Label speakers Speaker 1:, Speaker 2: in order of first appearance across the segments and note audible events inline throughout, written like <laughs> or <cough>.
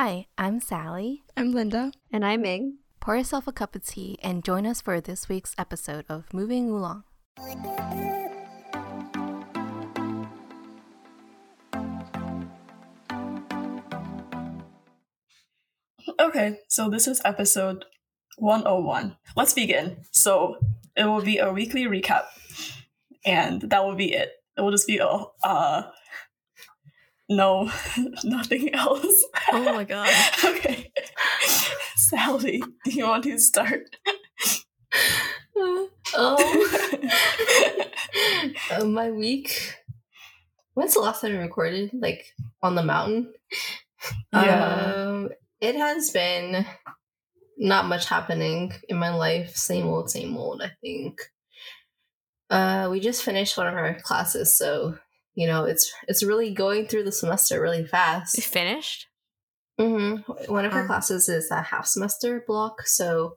Speaker 1: Hi, I'm Sally.
Speaker 2: I'm Linda.
Speaker 3: And I'm Ming.
Speaker 1: Pour yourself a cup of tea and join us for this week's episode of Moving Oolong.
Speaker 2: Okay, so this is episode 101. Let's begin. So it will be a weekly recap, and that will be it. It will just be a uh, no, <laughs> nothing else.
Speaker 3: Oh my god. <laughs>
Speaker 2: okay. Sally, do you want to start?
Speaker 3: oh. <laughs> uh, my week. When's the last time we recorded? Like on the mountain?
Speaker 2: Yeah.
Speaker 3: Um, it has been not much happening in my life. Same old, same old, I think. Uh, we just finished one of our classes, so you know it's it's really going through the semester really fast.
Speaker 4: You finished?
Speaker 3: Mm-hmm. One of our
Speaker 4: Oh.
Speaker 3: classes is a half semester block, so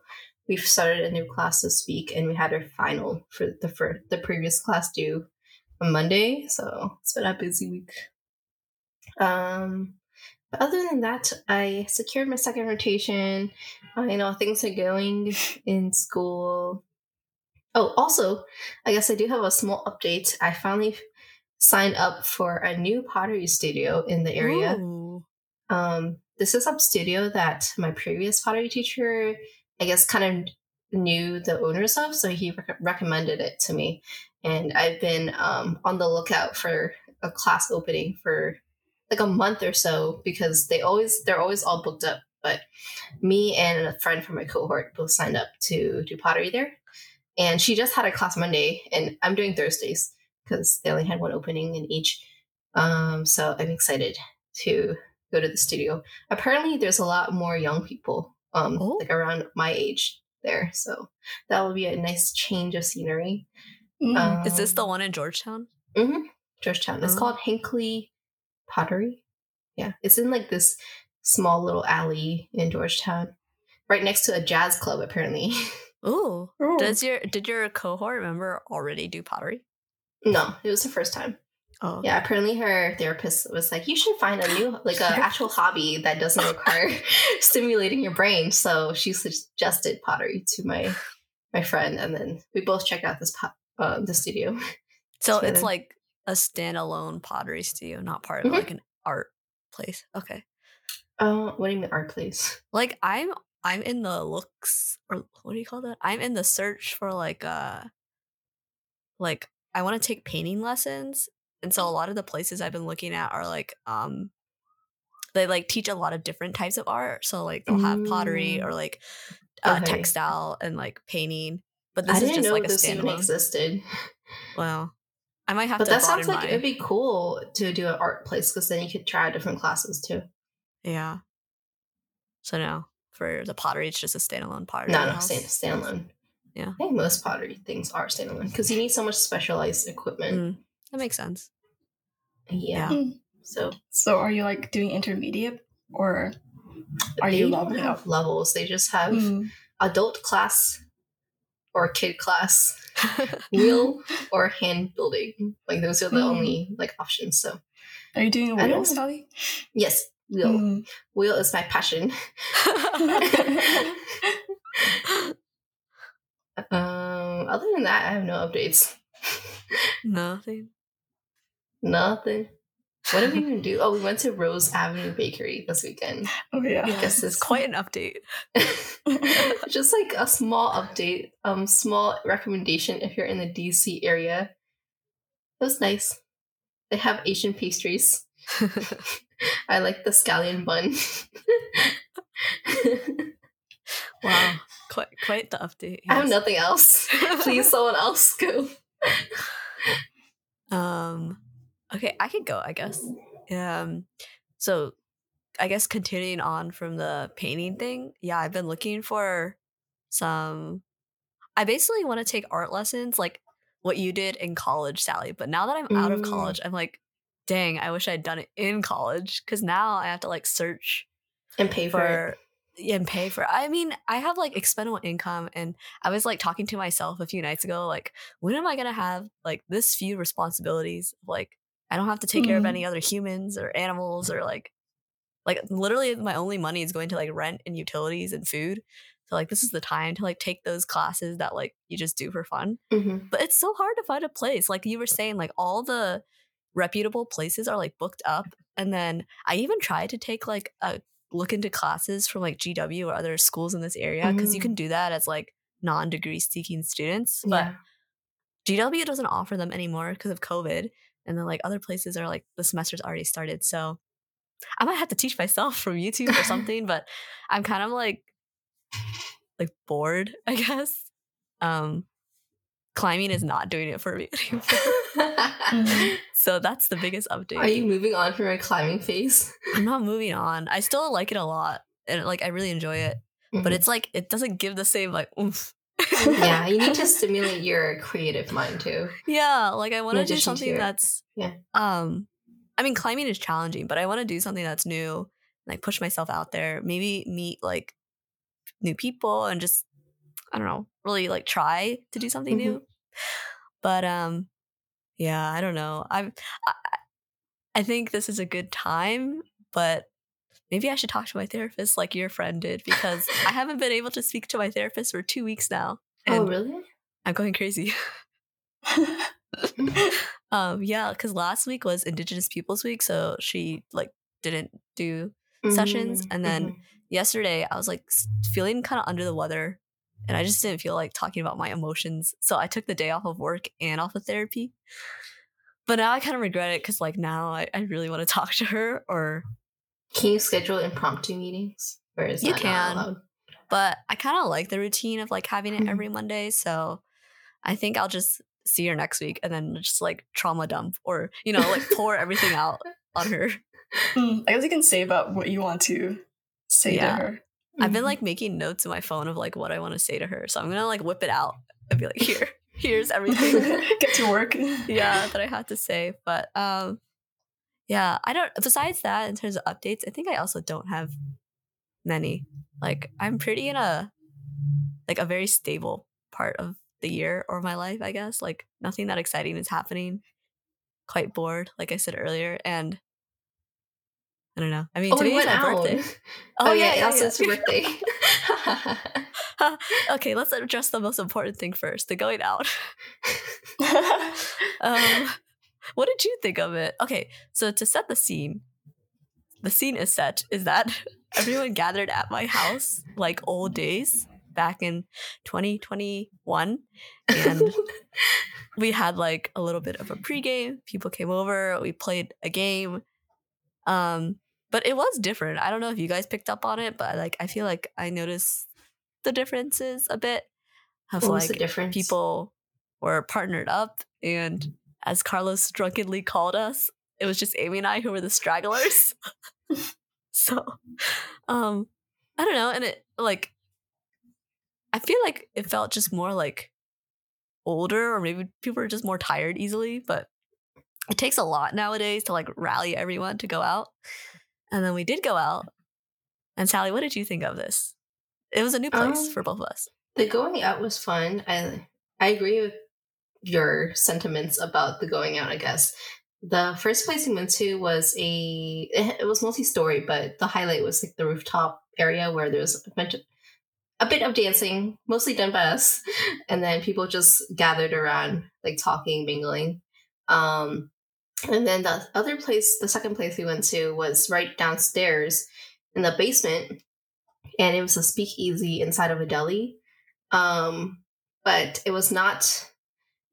Speaker 3: we've started a new class this week, and we had our final for the for the previous class due on Monday. So it's been a busy week. Um, but other than that, I secured my second rotation. I know things are going in school. Oh, also, I guess I do have a small update. I finally signed up for a new pottery studio in the area. Um, this is a studio that my previous pottery teacher, I guess, kind of knew the owners of, so he rec- recommended it to me. And I've been um, on the lookout for a class opening for like a month or so because they always they're always all booked up. But me and a friend from my cohort both signed up to do pottery there, and she just had a class Monday, and I'm doing Thursdays because they only had one opening in each. Um, so I'm excited to go to the studio. Apparently, there's a lot more young people, um,
Speaker 4: Oh.
Speaker 3: like around my age there. So that will be a nice change of scenery.
Speaker 2: Mm.
Speaker 3: Um,
Speaker 4: Is this the one in Georgetown?
Speaker 3: hmm Georgetown. It's
Speaker 4: Oh.
Speaker 3: called Hinckley Pottery. Yeah, it's in like this small little alley in Georgetown, right next to a jazz club. Apparently, <laughs>
Speaker 4: Ooh.
Speaker 2: Ooh.
Speaker 4: Does your did your cohort member already do pottery?
Speaker 3: No, it was the first time.
Speaker 4: Oh.
Speaker 3: Yeah, apparently her therapist was like, you should find a new, <gasps> like a actual hobby that doesn't require <laughs> <laughs> stimulating your brain. So she suggested pottery to my my friend, and then we both checked out this pot, uh, the studio. <laughs>
Speaker 4: So it's
Speaker 3: together.
Speaker 4: like a standalone pottery studio, not part of
Speaker 3: Mhm.
Speaker 4: like an art place. Okay.
Speaker 3: Uh, what do you mean art place?
Speaker 4: Like I'm I'm in the looks or what do you call that? I'm in the search for like uh like I want to take painting lessons. And so a lot of the places I've been looking at are like um they like teach a lot of different types of art. So like they'll have pottery
Speaker 3: Mm.
Speaker 4: or like uh,
Speaker 3: Okay.
Speaker 4: textile and like painting. But this
Speaker 3: I
Speaker 4: is just like a
Speaker 3: this even
Speaker 4: standalone.
Speaker 3: existed.
Speaker 4: Well, I might have
Speaker 3: But
Speaker 4: to
Speaker 3: that sounds like
Speaker 4: my
Speaker 3: it'd be cool to do an art place because then you could try different classes too.
Speaker 4: yeah. So no, for the pottery, it's just a standalone pottery.
Speaker 3: No, no, stand, standalone.
Speaker 4: Yeah.
Speaker 3: I think most pottery things are standalone because you need so much specialized equipment.
Speaker 4: Mm, that makes sense.
Speaker 3: Yeah.
Speaker 2: Mm.
Speaker 3: So
Speaker 2: So are you like doing intermediate or are you
Speaker 3: don't
Speaker 2: leveling
Speaker 3: have
Speaker 2: up?
Speaker 3: levels. They just have
Speaker 2: Mm.
Speaker 3: adult class or kid class, <laughs> wheel or hand building. Like those are the
Speaker 2: Mm.
Speaker 3: only like options. So
Speaker 2: Are you doing
Speaker 3: I don't
Speaker 2: wheels,
Speaker 3: know.
Speaker 2: Sally?
Speaker 3: yes, wheel.
Speaker 2: Mm.
Speaker 3: Wheel is my passion. <laughs> <laughs> um, other than that, I have no updates. <laughs>
Speaker 4: Nothing.
Speaker 3: Nothing. What did we even <laughs> do? Oh, we went to Rose Avenue Bakery this weekend.
Speaker 2: Oh yeah.
Speaker 4: Yeah,
Speaker 3: guess
Speaker 4: it's- quite an update. <laughs>
Speaker 3: Just like a small update, um, small recommendation if you're in the DC area. It was nice. They have Asian pastries. I like the scallion bun.
Speaker 4: Wow, quite quite the update.
Speaker 3: I have nothing else. Please, <laughs> someone else go.
Speaker 4: Um, okay, I could go. I guess. Um, so I guess continuing on from the painting thing. Yeah, I've been looking for some. I basically want to take art lessons, like what you did in college, Sally. But now that I'm out of
Speaker 3: Mm.
Speaker 4: college, I'm like, dang, I wish I'd done it in college because now I have to like search
Speaker 3: And pay for,
Speaker 4: for and pay for I mean, I have like expendable income and I was like talking to myself a few nights ago, like, when am I gonna have like this few responsibilities? Like I don't have to take care of
Speaker 2: Mhm.
Speaker 4: any other humans or animals or like like literally my only money is going to like rent and utilities and food. So like this is the time to like take those classes that like you just do for fun.
Speaker 3: Mhm.
Speaker 4: But it's so hard to find a place. Like you were saying, like all the reputable places are like booked up. And then I even tried to take like a look into classes from like GW or other schools in this area because you
Speaker 3: Mm.
Speaker 4: can do that as like non-degree seeking students. But
Speaker 3: Yeah.
Speaker 4: GW doesn't offer them anymore because of COVID. And then like other places are like the semester's already started. So I might have to teach myself from YouTube or <laughs> something, but I'm kind of like like bored, I guess. Um climbing is not doing it for me <laughs> anymore.
Speaker 2: Mhm. <laughs>
Speaker 4: so that's the biggest update.
Speaker 3: Are you moving on from your climbing phase?
Speaker 4: I'm not moving on. I still like it a lot. And like I really enjoy it. But
Speaker 3: Mhm.
Speaker 4: it's like it doesn't give the same like oomph. <laughs>
Speaker 3: yeah, you need to <laughs> stimulate your creative mind too.
Speaker 4: Yeah, like I want to do something that's
Speaker 3: Yeah.
Speaker 4: Um I mean climbing is challenging, but I want to do something that's new, like push myself out there, maybe meet like new people and just I don't know, really like try to do something
Speaker 3: Mhm.
Speaker 4: new. But um yeah, I don't know. I'm I, I think this is a good time, but maybe I should talk to my therapist like your friend did because I <laughs> haven't been able to speak to my therapist for 2 weeks now.
Speaker 3: oh, really?
Speaker 4: I'm going crazy. <laughs> <laughs> Um, yeah, because last week was Indigenous Peoples Week, so she like didn't do sessions,
Speaker 3: Mm,
Speaker 4: and then
Speaker 3: mhm.
Speaker 4: yesterday I was like feeling kind of under the weather, and I just didn't feel like talking about my emotions, so I took the day off of work and off of therapy. But now I kind of regret it because like now I, I really want to talk to her, or
Speaker 3: can you schedule impromptu meetings? Or is
Speaker 4: You
Speaker 3: that
Speaker 4: can. but I kind of like the routine of like having it
Speaker 3: Mhm.
Speaker 4: every Monday, so I think I'll just see her next week and then just like trauma dump or you know like pour everything out on her. <laughs>
Speaker 2: Mm, I guess you can save up what you want to say
Speaker 4: Yeah.
Speaker 2: to her.
Speaker 4: I've been
Speaker 3: Mhm.
Speaker 4: like making notes in my phone of like what I want to say to her. So I'm gonna like whip it out and be like, here, here's everything. <laughs>
Speaker 2: Get to work.
Speaker 4: yeah, that I had to say. But um yeah, I don't besides that, in terms of updates, I think I also don't have many. Like I'm pretty in a like a very stable part of the year or my life, I guess. Like nothing that exciting is happening. Quite bored, like I said earlier, and I don't know. I mean,
Speaker 3: Oh,
Speaker 4: today
Speaker 3: you
Speaker 4: is
Speaker 3: went
Speaker 4: my
Speaker 3: out.
Speaker 4: birthday. <laughs> Oh, yeah, yeah,
Speaker 3: also
Speaker 4: yeah.
Speaker 3: it's your birthday. <laughs> <laughs>
Speaker 4: okay, let's address the most important thing first the going out. um, what did you think of it? Okay, so to set the scene, the scene is set is that everyone gathered at my house like old days back in 2021 and we had like a little bit of a pregame people came over we played a game um but it was different. I don't know if you guys picked up on it but like i feel like i noticed the differences a bit of
Speaker 3: what
Speaker 4: like people were partnered up and as carlos drunkenly called us it was just amy and i who were the stragglers. <laughs> So um i don't know and it like i feel like it felt just more like older or maybe people are just more tired easily but it takes a lot nowadays to like rally everyone to go out and then we did go out and sally what did you think of this it was a new place
Speaker 3: Um,
Speaker 4: for both of us
Speaker 3: The going out was fun. I I agree with your sentiments about the going out. I guess the first place we went to was a it was multi-story, but the highlight was like the rooftop area where there was a bunch of a bit of dancing, mostly done by us, <laughs> and then people just gathered around, like talking, mingling. Um, and then the other place, the second place we went to was right downstairs in the basement, and it was a speakeasy inside of a deli. Um, but it was not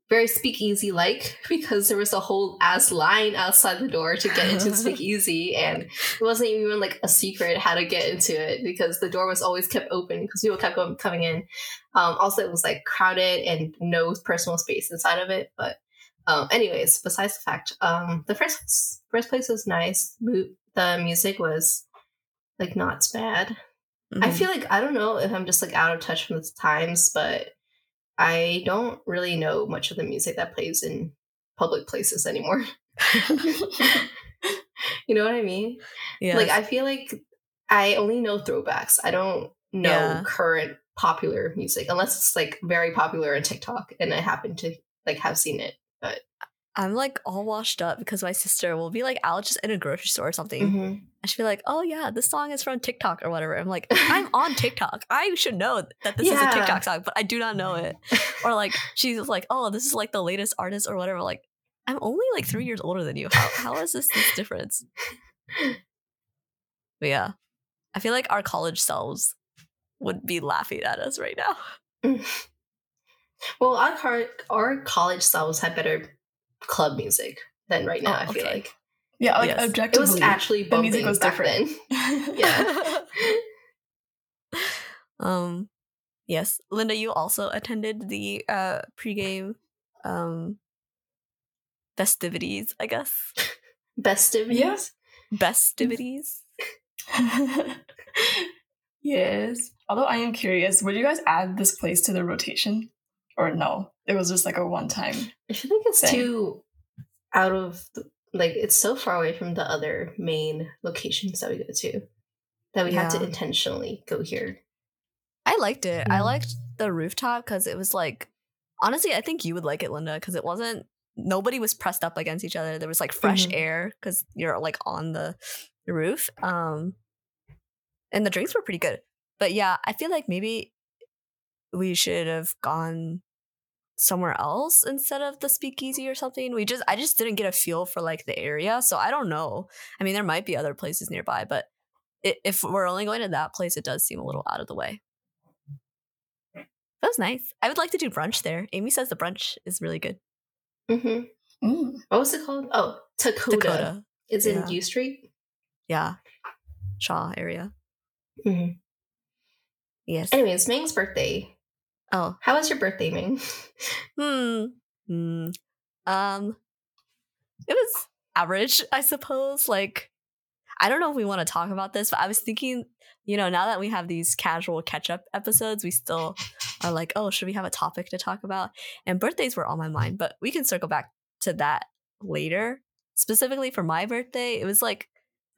Speaker 3: very speakeasy like <laughs> because there was a whole ass line outside the door to get into <laughs> speakeasy. And it wasn't even like a secret how to get into it because the door was always kept open because people kept going, coming in. Um, also it was like crowded and no personal space inside of it. But um, anyways besides the fact um, the first first place was nice the music was like not bad I
Speaker 4: Mhm.
Speaker 3: feel like I don't know if I'm just like out of touch from the times, but I don't really know much of the music that plays in public places anymore. <laughs> you know what I mean?
Speaker 4: yeah
Speaker 3: Like I feel like I only know throwbacks. I don't know
Speaker 4: Yeah.
Speaker 3: current popular music unless it's like very popular on TikTok and I happen to like have seen it.
Speaker 4: I I'm like all washed up because my sister will be like out just in a grocery store or something.
Speaker 3: Mhm.
Speaker 4: And she'll be like, oh yeah, this song is from TikTok or whatever. I'm like, <laughs> I'm on TikTok. I should know that this is a TikTok song, but I do not know it. <laughs> Or like she's like, oh, this is like the latest artist or whatever. Like, I'm only like three years older than you. How how is this this difference? <laughs> But yeah. I feel like our college selves would be laughing at us right now.
Speaker 3: Well, our car- our college selves had better club music than right now.
Speaker 4: Oh,
Speaker 3: I feel
Speaker 4: okay.
Speaker 3: like
Speaker 2: Yeah, like
Speaker 4: Yes. It was
Speaker 3: it was actually
Speaker 2: the music was different. <laughs>
Speaker 3: Yeah. <laughs>
Speaker 4: um yes. Linda, you also attended the uh pregame um festivities, I guess. <laughs>
Speaker 3: Festivities.
Speaker 2: Yes.
Speaker 4: Festivities.
Speaker 2: yes. Although I am curious, would you guys add this place to the rotation? Or no? It was just like a one time.
Speaker 3: I feel like it's
Speaker 2: Same.
Speaker 3: too out of the, like it's so far away from the other main locations that we go to that we had to intentionally go here.
Speaker 4: I liked it. I
Speaker 3: Mm.
Speaker 4: liked the rooftop because it was like honestly, I think you would like it, Linda, because it wasn't nobody was pressed up against each other. There was like fresh
Speaker 3: Mhm.
Speaker 4: air because you're like on the, the roof. Um and the drinks were pretty good. But yeah, I feel like maybe we should have gone somewhere else instead of the speakeasy or something. We just I just didn't get a feel for like the area. So I don't know. I mean, there might be other places nearby, but i if we're only going to that place, it does seem a little out of the way. That was nice. I would like to do brunch there. Amy says the brunch is really good.
Speaker 3: hmm
Speaker 2: Mm.
Speaker 3: What was it called? Oh, Dakota.
Speaker 4: Dakota.
Speaker 3: It's
Speaker 4: Yeah.
Speaker 3: in U Street.
Speaker 4: Yeah. Shaw area.
Speaker 3: Mhm.
Speaker 4: Yes.
Speaker 3: Anyways, Ming's birthday.
Speaker 4: Oh.
Speaker 3: How was your birthday, Ming? <laughs>
Speaker 4: Hmm. Hmm. Um it was average, I suppose. Like I don't know if we want to talk about this, but I was thinking, you know, now that we have these casual catch-up episodes, we still are like, oh, should we have a topic to talk about? And birthdays were on my mind, but we can circle back to that later. Specifically for my birthday, it was like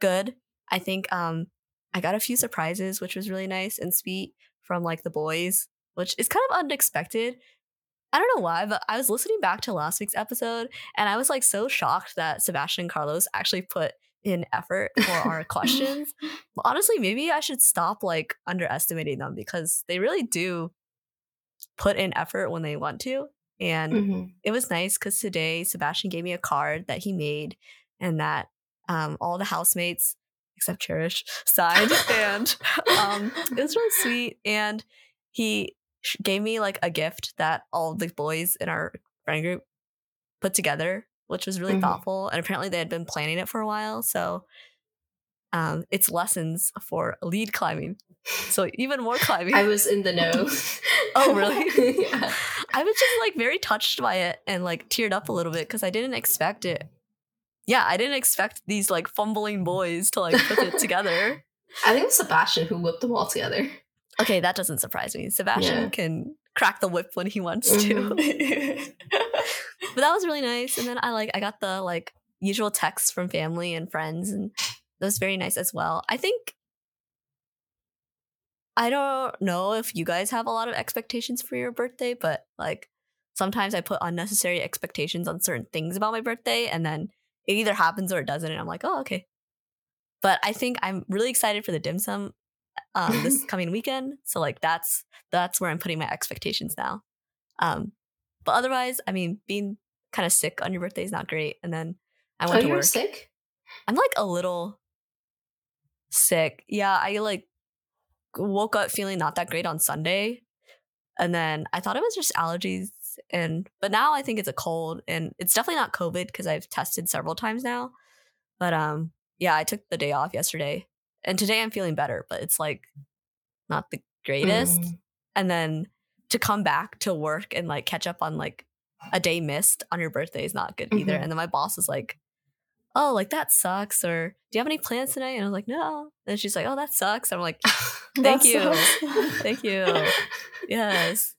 Speaker 4: good. I think um I got a few surprises, which was really nice and sweet from like the boys, which is kind of unexpected. I don't know why, but I was listening back to last week's episode and I was like so shocked that Sebastian and Carlos actually put in effort for our <laughs> questions. But honestly, maybe I should stop like underestimating them because they really do put in effort when they want to. And
Speaker 3: hmm
Speaker 4: it was nice because today Sebastian gave me a card that he made and that um, all the housemates except Cherish <laughs> signed, and um, it was really sweet. And he gave me like a gift that all the boys in our friend group put together, which was really
Speaker 3: Mhm.
Speaker 4: thoughtful. And apparently they had been planning it for a while, so um, it's lessons for lead climbing. So even more <laughs> climbing.
Speaker 3: I was in the know. <laughs>
Speaker 4: Oh, really? <laughs>
Speaker 3: yeah.
Speaker 4: I was just like very touched by it and like teared up a little bit because I didn't expect it. Yeah, I didn't expect these like fumbling boys to like put it together.
Speaker 3: I think it was Sebastian who whipped them all together.
Speaker 4: Okay, that doesn't surprise me. Sebastian
Speaker 3: Yeah.
Speaker 4: can crack the whip when he wants to.
Speaker 3: Mhm. <laughs> <laughs>
Speaker 4: But that was really nice. And then I like I got the like usual texts from family and friends and that was very nice as well. I think I don't know if you guys have a lot of expectations for your birthday, but like sometimes I put unnecessary expectations on certain things about my birthday and then it either happens or it doesn't and I'm like, "Oh, okay." But I think I'm really excited for the dim sum um this <laughs> coming weekend. So like that's that's where I'm putting my expectations now. Um but otherwise, I mean, being kind of sick on your birthday is not great. And then I
Speaker 3: Oh,
Speaker 4: went to
Speaker 3: you were
Speaker 4: work.
Speaker 3: sick?
Speaker 4: I'm like a little sick. Yeah, I like woke up feeling not that great on Sunday. And then I thought it was just allergies and but now I think it's a cold and it's definitely not COVID because I've tested several times now. But um yeah, I took the day off yesterday. And today I'm feeling better, but it's like not the greatest
Speaker 3: Mm.
Speaker 4: and then to come back to work and like catch up on like a day missed on your birthday is not good either.
Speaker 3: Mhm.
Speaker 4: And then my boss was like, "Oh, like that sucks," or "Do you have any plans tonight?" And I was like, "No." And she's like, "Oh, that sucks." I'm like, <laughs> <laughs> Thank you. "Thank <laughs> you." yes,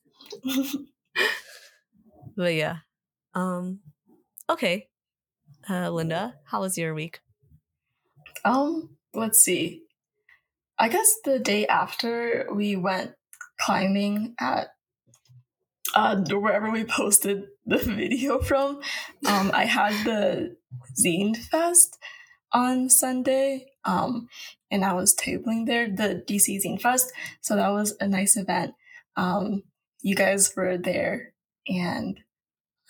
Speaker 4: but yeah. Um. Okay. Uh, Linda, how was your week?
Speaker 2: Um, let's see. I guess the day after we went climbing at uh, wherever we posted <laughs> the video from. Um, I had the Zine Fest on Sunday, um, and I was tabling there, the DC Zine Fest. So that was a nice event. Um, you guys were there, and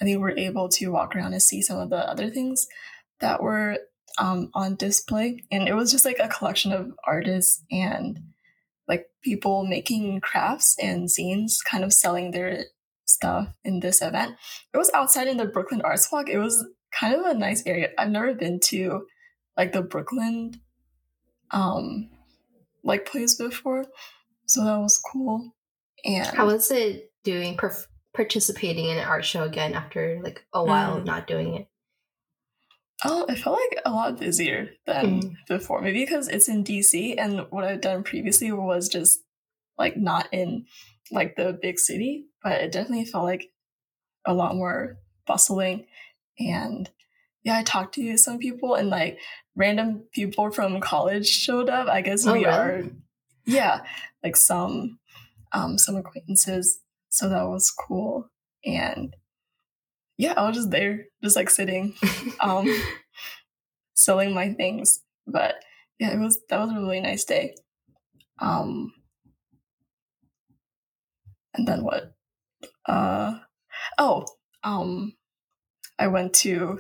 Speaker 2: I think we were able to walk around and see some of the other things that were um, on display. And it was just like a collection of artists and like people making crafts and zines, kind of selling their stuff in this event. It was outside in the Brookland Arts Walk. It was kind of a nice area. I've never been to like the Brookland um like place before. So that was cool. And
Speaker 3: How was it doing participating in an art show again after like a while
Speaker 4: Mm.
Speaker 3: not doing it?
Speaker 2: Oh, it felt like a lot busier than
Speaker 3: Mm.
Speaker 2: before. Maybe because it's in DC, and what I've done previously was just like not in like the big city, but it definitely felt like a lot more bustling. And yeah, I talked to some people, and like random people from college showed up. I guess
Speaker 3: Oh,
Speaker 2: we
Speaker 3: really?
Speaker 2: are, yeah, like some um some acquaintances. So that was cool, and yeah, I was just there, just like sitting um <laughs> selling my things. But yeah it was that was a really nice day. Um and then what? Uh oh um i went to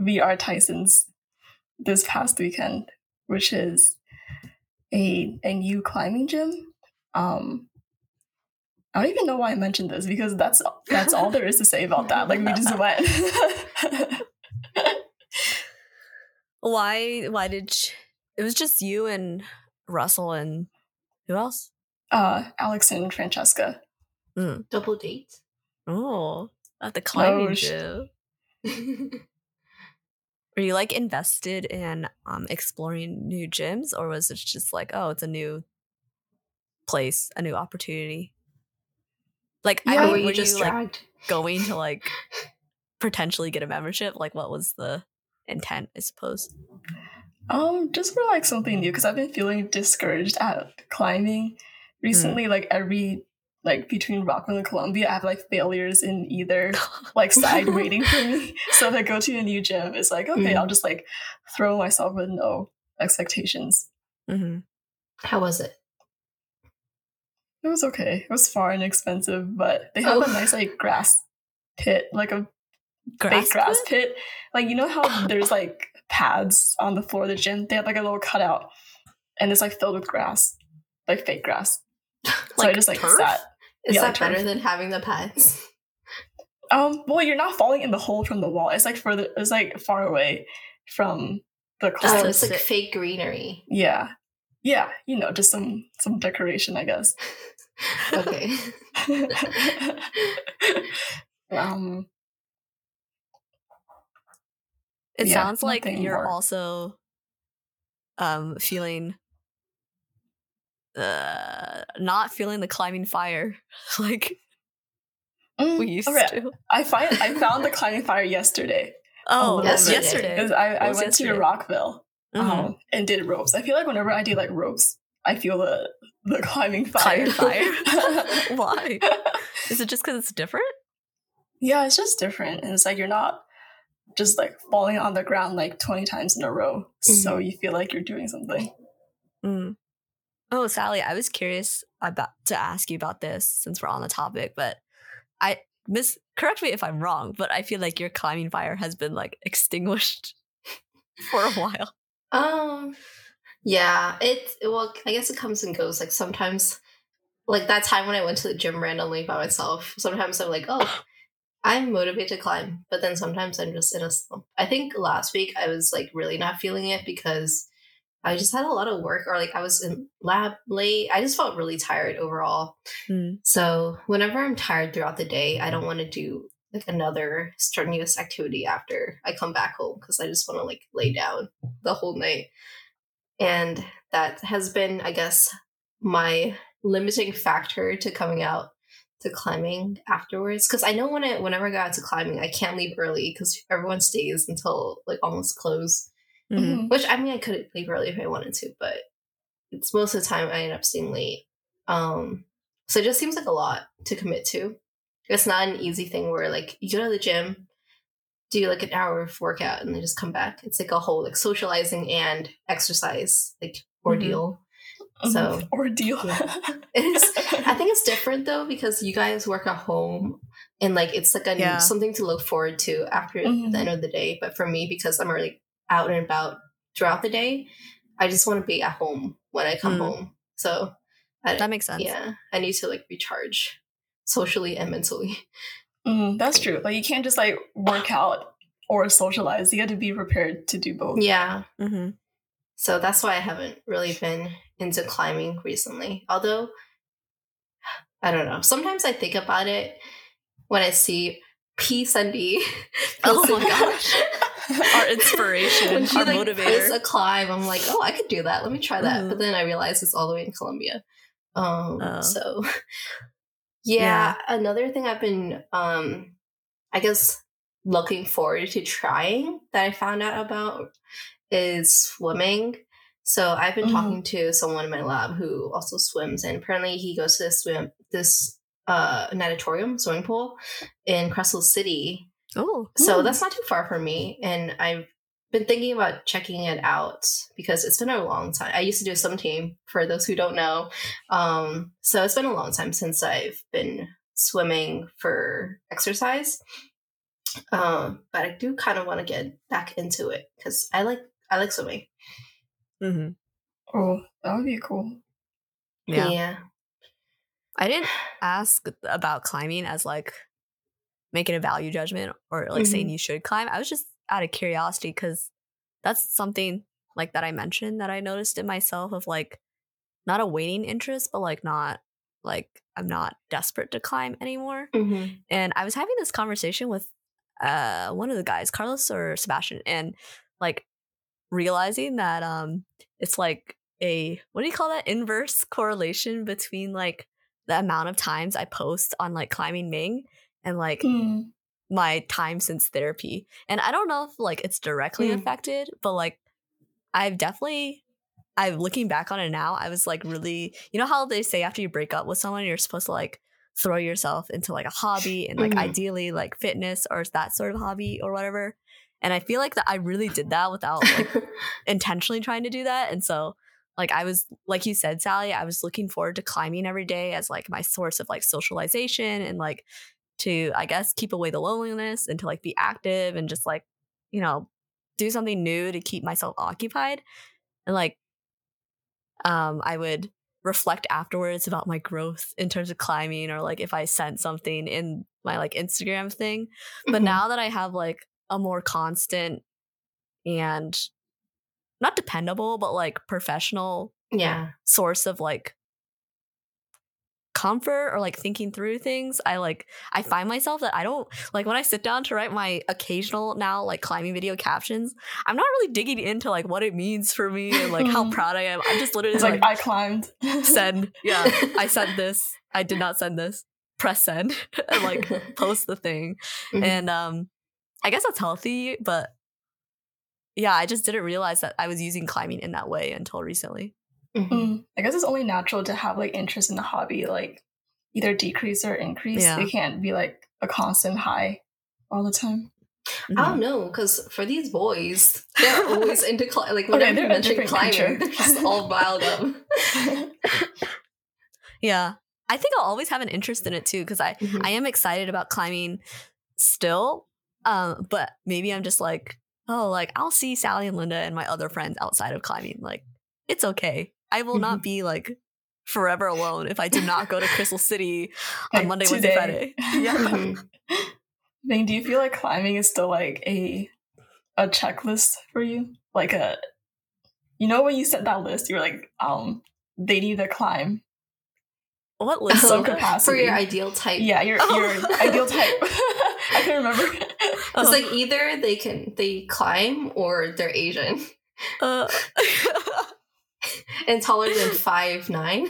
Speaker 2: vr tyson's this past weekend which is a a new climbing gym. Um I don't even know why I mentioned this because that's that's all there is to say about that. Like we just <laughs> went.
Speaker 4: Why? Why did sh- it was just you and Russell and who else?
Speaker 2: uh, Alex and Francesca. Mm.
Speaker 3: Double date?
Speaker 4: Oh, at the climbing
Speaker 2: sh-
Speaker 4: gym. <laughs> Were you like invested in um exploring new gyms, or was it just like, oh, it's a new place, a new opportunity? Like,
Speaker 2: Yeah,
Speaker 4: I
Speaker 3: or
Speaker 4: mean,
Speaker 3: were you just
Speaker 4: you like going to like <laughs> potentially get a membership? Like, what was the intent? I suppose.
Speaker 2: Um, just for like something new because I've been feeling discouraged at climbing recently. Like every like between Rockville and Columbia, I have like failures in either <laughs> like side <laughs> waiting for me. So if I go to a new gym, it's like okay,
Speaker 3: Mm.
Speaker 2: I'll just like throw myself with no expectations.
Speaker 4: Mm-hmm.
Speaker 3: How was it?
Speaker 2: It was okay. It was far and expensive, but they have
Speaker 3: Oh.
Speaker 2: a nice like grass pit, like a
Speaker 4: Grass,
Speaker 2: fake grass
Speaker 4: pit?
Speaker 2: pit. Like you know how there's like pads on the floor of the gym? They have like a little cutout, and it's like filled with grass, like fake grass. <laughs> So I just like
Speaker 4: turf?
Speaker 2: sat.
Speaker 3: Is
Speaker 2: Yeah,
Speaker 3: that
Speaker 2: like turf.
Speaker 3: better than having the pads?
Speaker 2: Um, well, you're not falling in the hole from the wall. It's like further. It's like far away from the
Speaker 3: Oh, it's like fake greenery.
Speaker 2: yeah, yeah. You know, just some some decoration, I guess. <laughs>
Speaker 3: Okay. <laughs>
Speaker 2: um,
Speaker 4: It
Speaker 2: Yeah,
Speaker 4: sounds like you're
Speaker 2: more.
Speaker 4: also um feeling uh not feeling the climbing fire <laughs> like
Speaker 2: mm,
Speaker 4: we used
Speaker 2: okay.
Speaker 4: to.
Speaker 2: I find I found the climbing fire yesterday
Speaker 4: Oh,
Speaker 2: bit.
Speaker 4: yesterday.
Speaker 2: I, I went
Speaker 4: yesterday?
Speaker 2: to Rockville
Speaker 4: Mhm.
Speaker 2: um, and did ropes. I feel like whenever I do like ropes, I feel the the climbing fire.
Speaker 4: Climbing fire? <laughs> Why? Is it just because it's different?
Speaker 2: yeah, it's just different, and it's like you're not just like falling on the ground like twenty times in a row, so you feel like you're doing something.
Speaker 4: Mm. Oh, Sally, I was curious about to ask you about this since we're on the topic, but I miss correct me if I'm wrong, but I feel like your climbing fire has been like extinguished <laughs> for a while.
Speaker 3: Um, yeah, it well, I guess it comes and goes. Like sometimes, like that time when I went to the gym randomly by myself. Sometimes I'm like, oh, I'm motivated to climb, but then sometimes I'm just in a slump. I think last week I was like really not feeling it because I just had a lot of work, or like I was in lab late. I just felt really tired overall.
Speaker 4: Mm.
Speaker 3: So whenever I'm tired throughout the day, I don't want to do like another strenuous activity after I come back home because I just want to like lay down the whole night. And that has been, I guess, my limiting factor to coming out to climbing afterwards. Because I know when I whenever I go out to climbing, I can't leave early because everyone stays until like almost close.
Speaker 4: Mhm.
Speaker 2: Mhm.
Speaker 3: Which I mean, I could leave early if I wanted to, but it's most of the time I end up staying late. Um, so it just seems like a lot to commit to. it's not an easy thing where like you go to the gym, do like an hour of workout, and then just come back. It's like a whole like socializing and exercise like ordeal. So
Speaker 2: Mhm. <laughs> ordeal.
Speaker 3: yeah. <laughs> It is. I think it's different though because you guys work at home and like it's like a
Speaker 4: Yeah.
Speaker 3: something to look forward to after
Speaker 2: Mhm.
Speaker 3: the end of the day. But for me, because I'm already out and about throughout the day, I just want to be at home when I come
Speaker 4: Mm.
Speaker 3: home. So I,
Speaker 4: That makes sense.
Speaker 3: yeah, I need to like recharge socially and mentally.
Speaker 2: Mm, that's true. Like you can't just like work out or socialize. You have to be prepared to do both.
Speaker 3: Yeah.
Speaker 4: Mm-hmm.
Speaker 3: So that's why I haven't really been into climbing recently. Although, I don't know. Sometimes I think about it when I see P. Sunday. <laughs>
Speaker 4: Oh my gosh. <laughs> Our inspiration,
Speaker 3: when she
Speaker 4: our
Speaker 3: like
Speaker 4: motivator.
Speaker 3: a climb, I'm like, oh, I could do that. Let me try that.
Speaker 4: Mhm.
Speaker 3: But then I realize it's all the way in Columbia. Um,
Speaker 4: Oh.
Speaker 3: so <laughs> yeah, another thing I've been, um, I guess, looking forward to trying that I found out about is swimming. So I've been
Speaker 2: Mhm.
Speaker 3: talking to someone in my lab who also swims, and apparently he goes to this swim this uh natatorium swimming pool in Crystal City
Speaker 4: Oh,
Speaker 3: so
Speaker 2: Mm.
Speaker 3: that's not too far from me. And I've been thinking about checking it out because it's been a long time. I used to do a swim team for those who don't know. Um, so it's been a long time since I've been swimming for exercise. Um, but I do kind of want to get back into it because I like I like swimming.
Speaker 4: Mm-hmm.
Speaker 2: Oh, that would be cool.
Speaker 4: yeah.
Speaker 3: yeah.
Speaker 4: I didn't ask about climbing as like making a value judgment or like saying
Speaker 3: Mhm.
Speaker 4: you should climb. I was just out of curiosity because that's something like that I mentioned that I noticed in myself of like not a waiting interest, but like not like I'm not desperate to climb anymore.
Speaker 3: Mhm.
Speaker 4: And I was having this conversation with uh one of the guys, Carlos or Sebastian, and like realizing that um it's like a what do you call that inverse correlation between like the amount of times I post on like climbing Ming and like
Speaker 2: Mm.
Speaker 4: My time since therapy. And I don't know if like it's directly
Speaker 3: Mm.
Speaker 4: affected, but like I've definitely I'm looking back on it now, I was like really you know how they say after you break up with someone you're supposed to like throw yourself into like a hobby and like
Speaker 3: Mhm.
Speaker 4: ideally like fitness or that sort of hobby or whatever. And I feel like that I really did that without like <laughs> intentionally trying to do that. And so like I was like you said, Sally, I was looking forward to climbing every day as like my source of like socialization and like to I guess keep away the loneliness and to like be active and just like, you know, do something new to keep myself occupied. And like um I would reflect afterwards about my growth in terms of climbing or like if I sent something in my like Instagram thing. But
Speaker 3: Mhm.
Speaker 4: now that I have like a more constant and not dependable, but like professional
Speaker 3: yeah.
Speaker 4: source of like comfort or like thinking through things i like i find myself that i don't like when i sit down to write my occasional now like climbing video captions i'm not really digging into like what it means for me and like how <laughs> proud i am. I'm just literally like,
Speaker 2: like, I climbed.
Speaker 4: send. Yeah i <laughs> sent this. I did not send this. Press send <laughs> and like post the thing.
Speaker 3: Mhm.
Speaker 4: and um i guess that's healthy but yeah i just didn't realize that i was using climbing in that way until recently
Speaker 3: Mhm.
Speaker 2: Mm, I guess it's only natural to have like interest in the hobby, like either decrease or increase.
Speaker 4: Yeah.
Speaker 2: It can't be like a constant high all the time.
Speaker 3: I don't know because for these boys, they're <laughs> always into cli- like
Speaker 2: Okay,
Speaker 3: whenever
Speaker 2: they're
Speaker 3: you mention climbing,
Speaker 2: creature.
Speaker 3: they're just all riled up. <laughs>
Speaker 4: Yeah. I think I'll always have an interest in it too because I
Speaker 3: Mhm.
Speaker 4: I am excited about climbing still. Um but maybe I'm just like, oh, like I'll see Sally and Linda and my other friends outside of climbing. Like it's okay. I will not be like forever alone if I do not go to Crystal City <laughs> on
Speaker 2: Like,
Speaker 4: Monday, Wednesday,
Speaker 2: today.
Speaker 4: Friday. <laughs> Yeah. <laughs>
Speaker 3: Mhm.
Speaker 2: Ming, do you feel like climbing is still like a a checklist for you? Like a you know when you set that list, you're like, um, they need to climb.
Speaker 4: What list?
Speaker 2: Some capacity.
Speaker 3: for your ideal type.
Speaker 2: Yeah, your
Speaker 4: Oh.
Speaker 2: your ideal type. I can remember.
Speaker 3: It's like either they can they climb or they're Asian
Speaker 4: uh,
Speaker 3: and taller than five nine.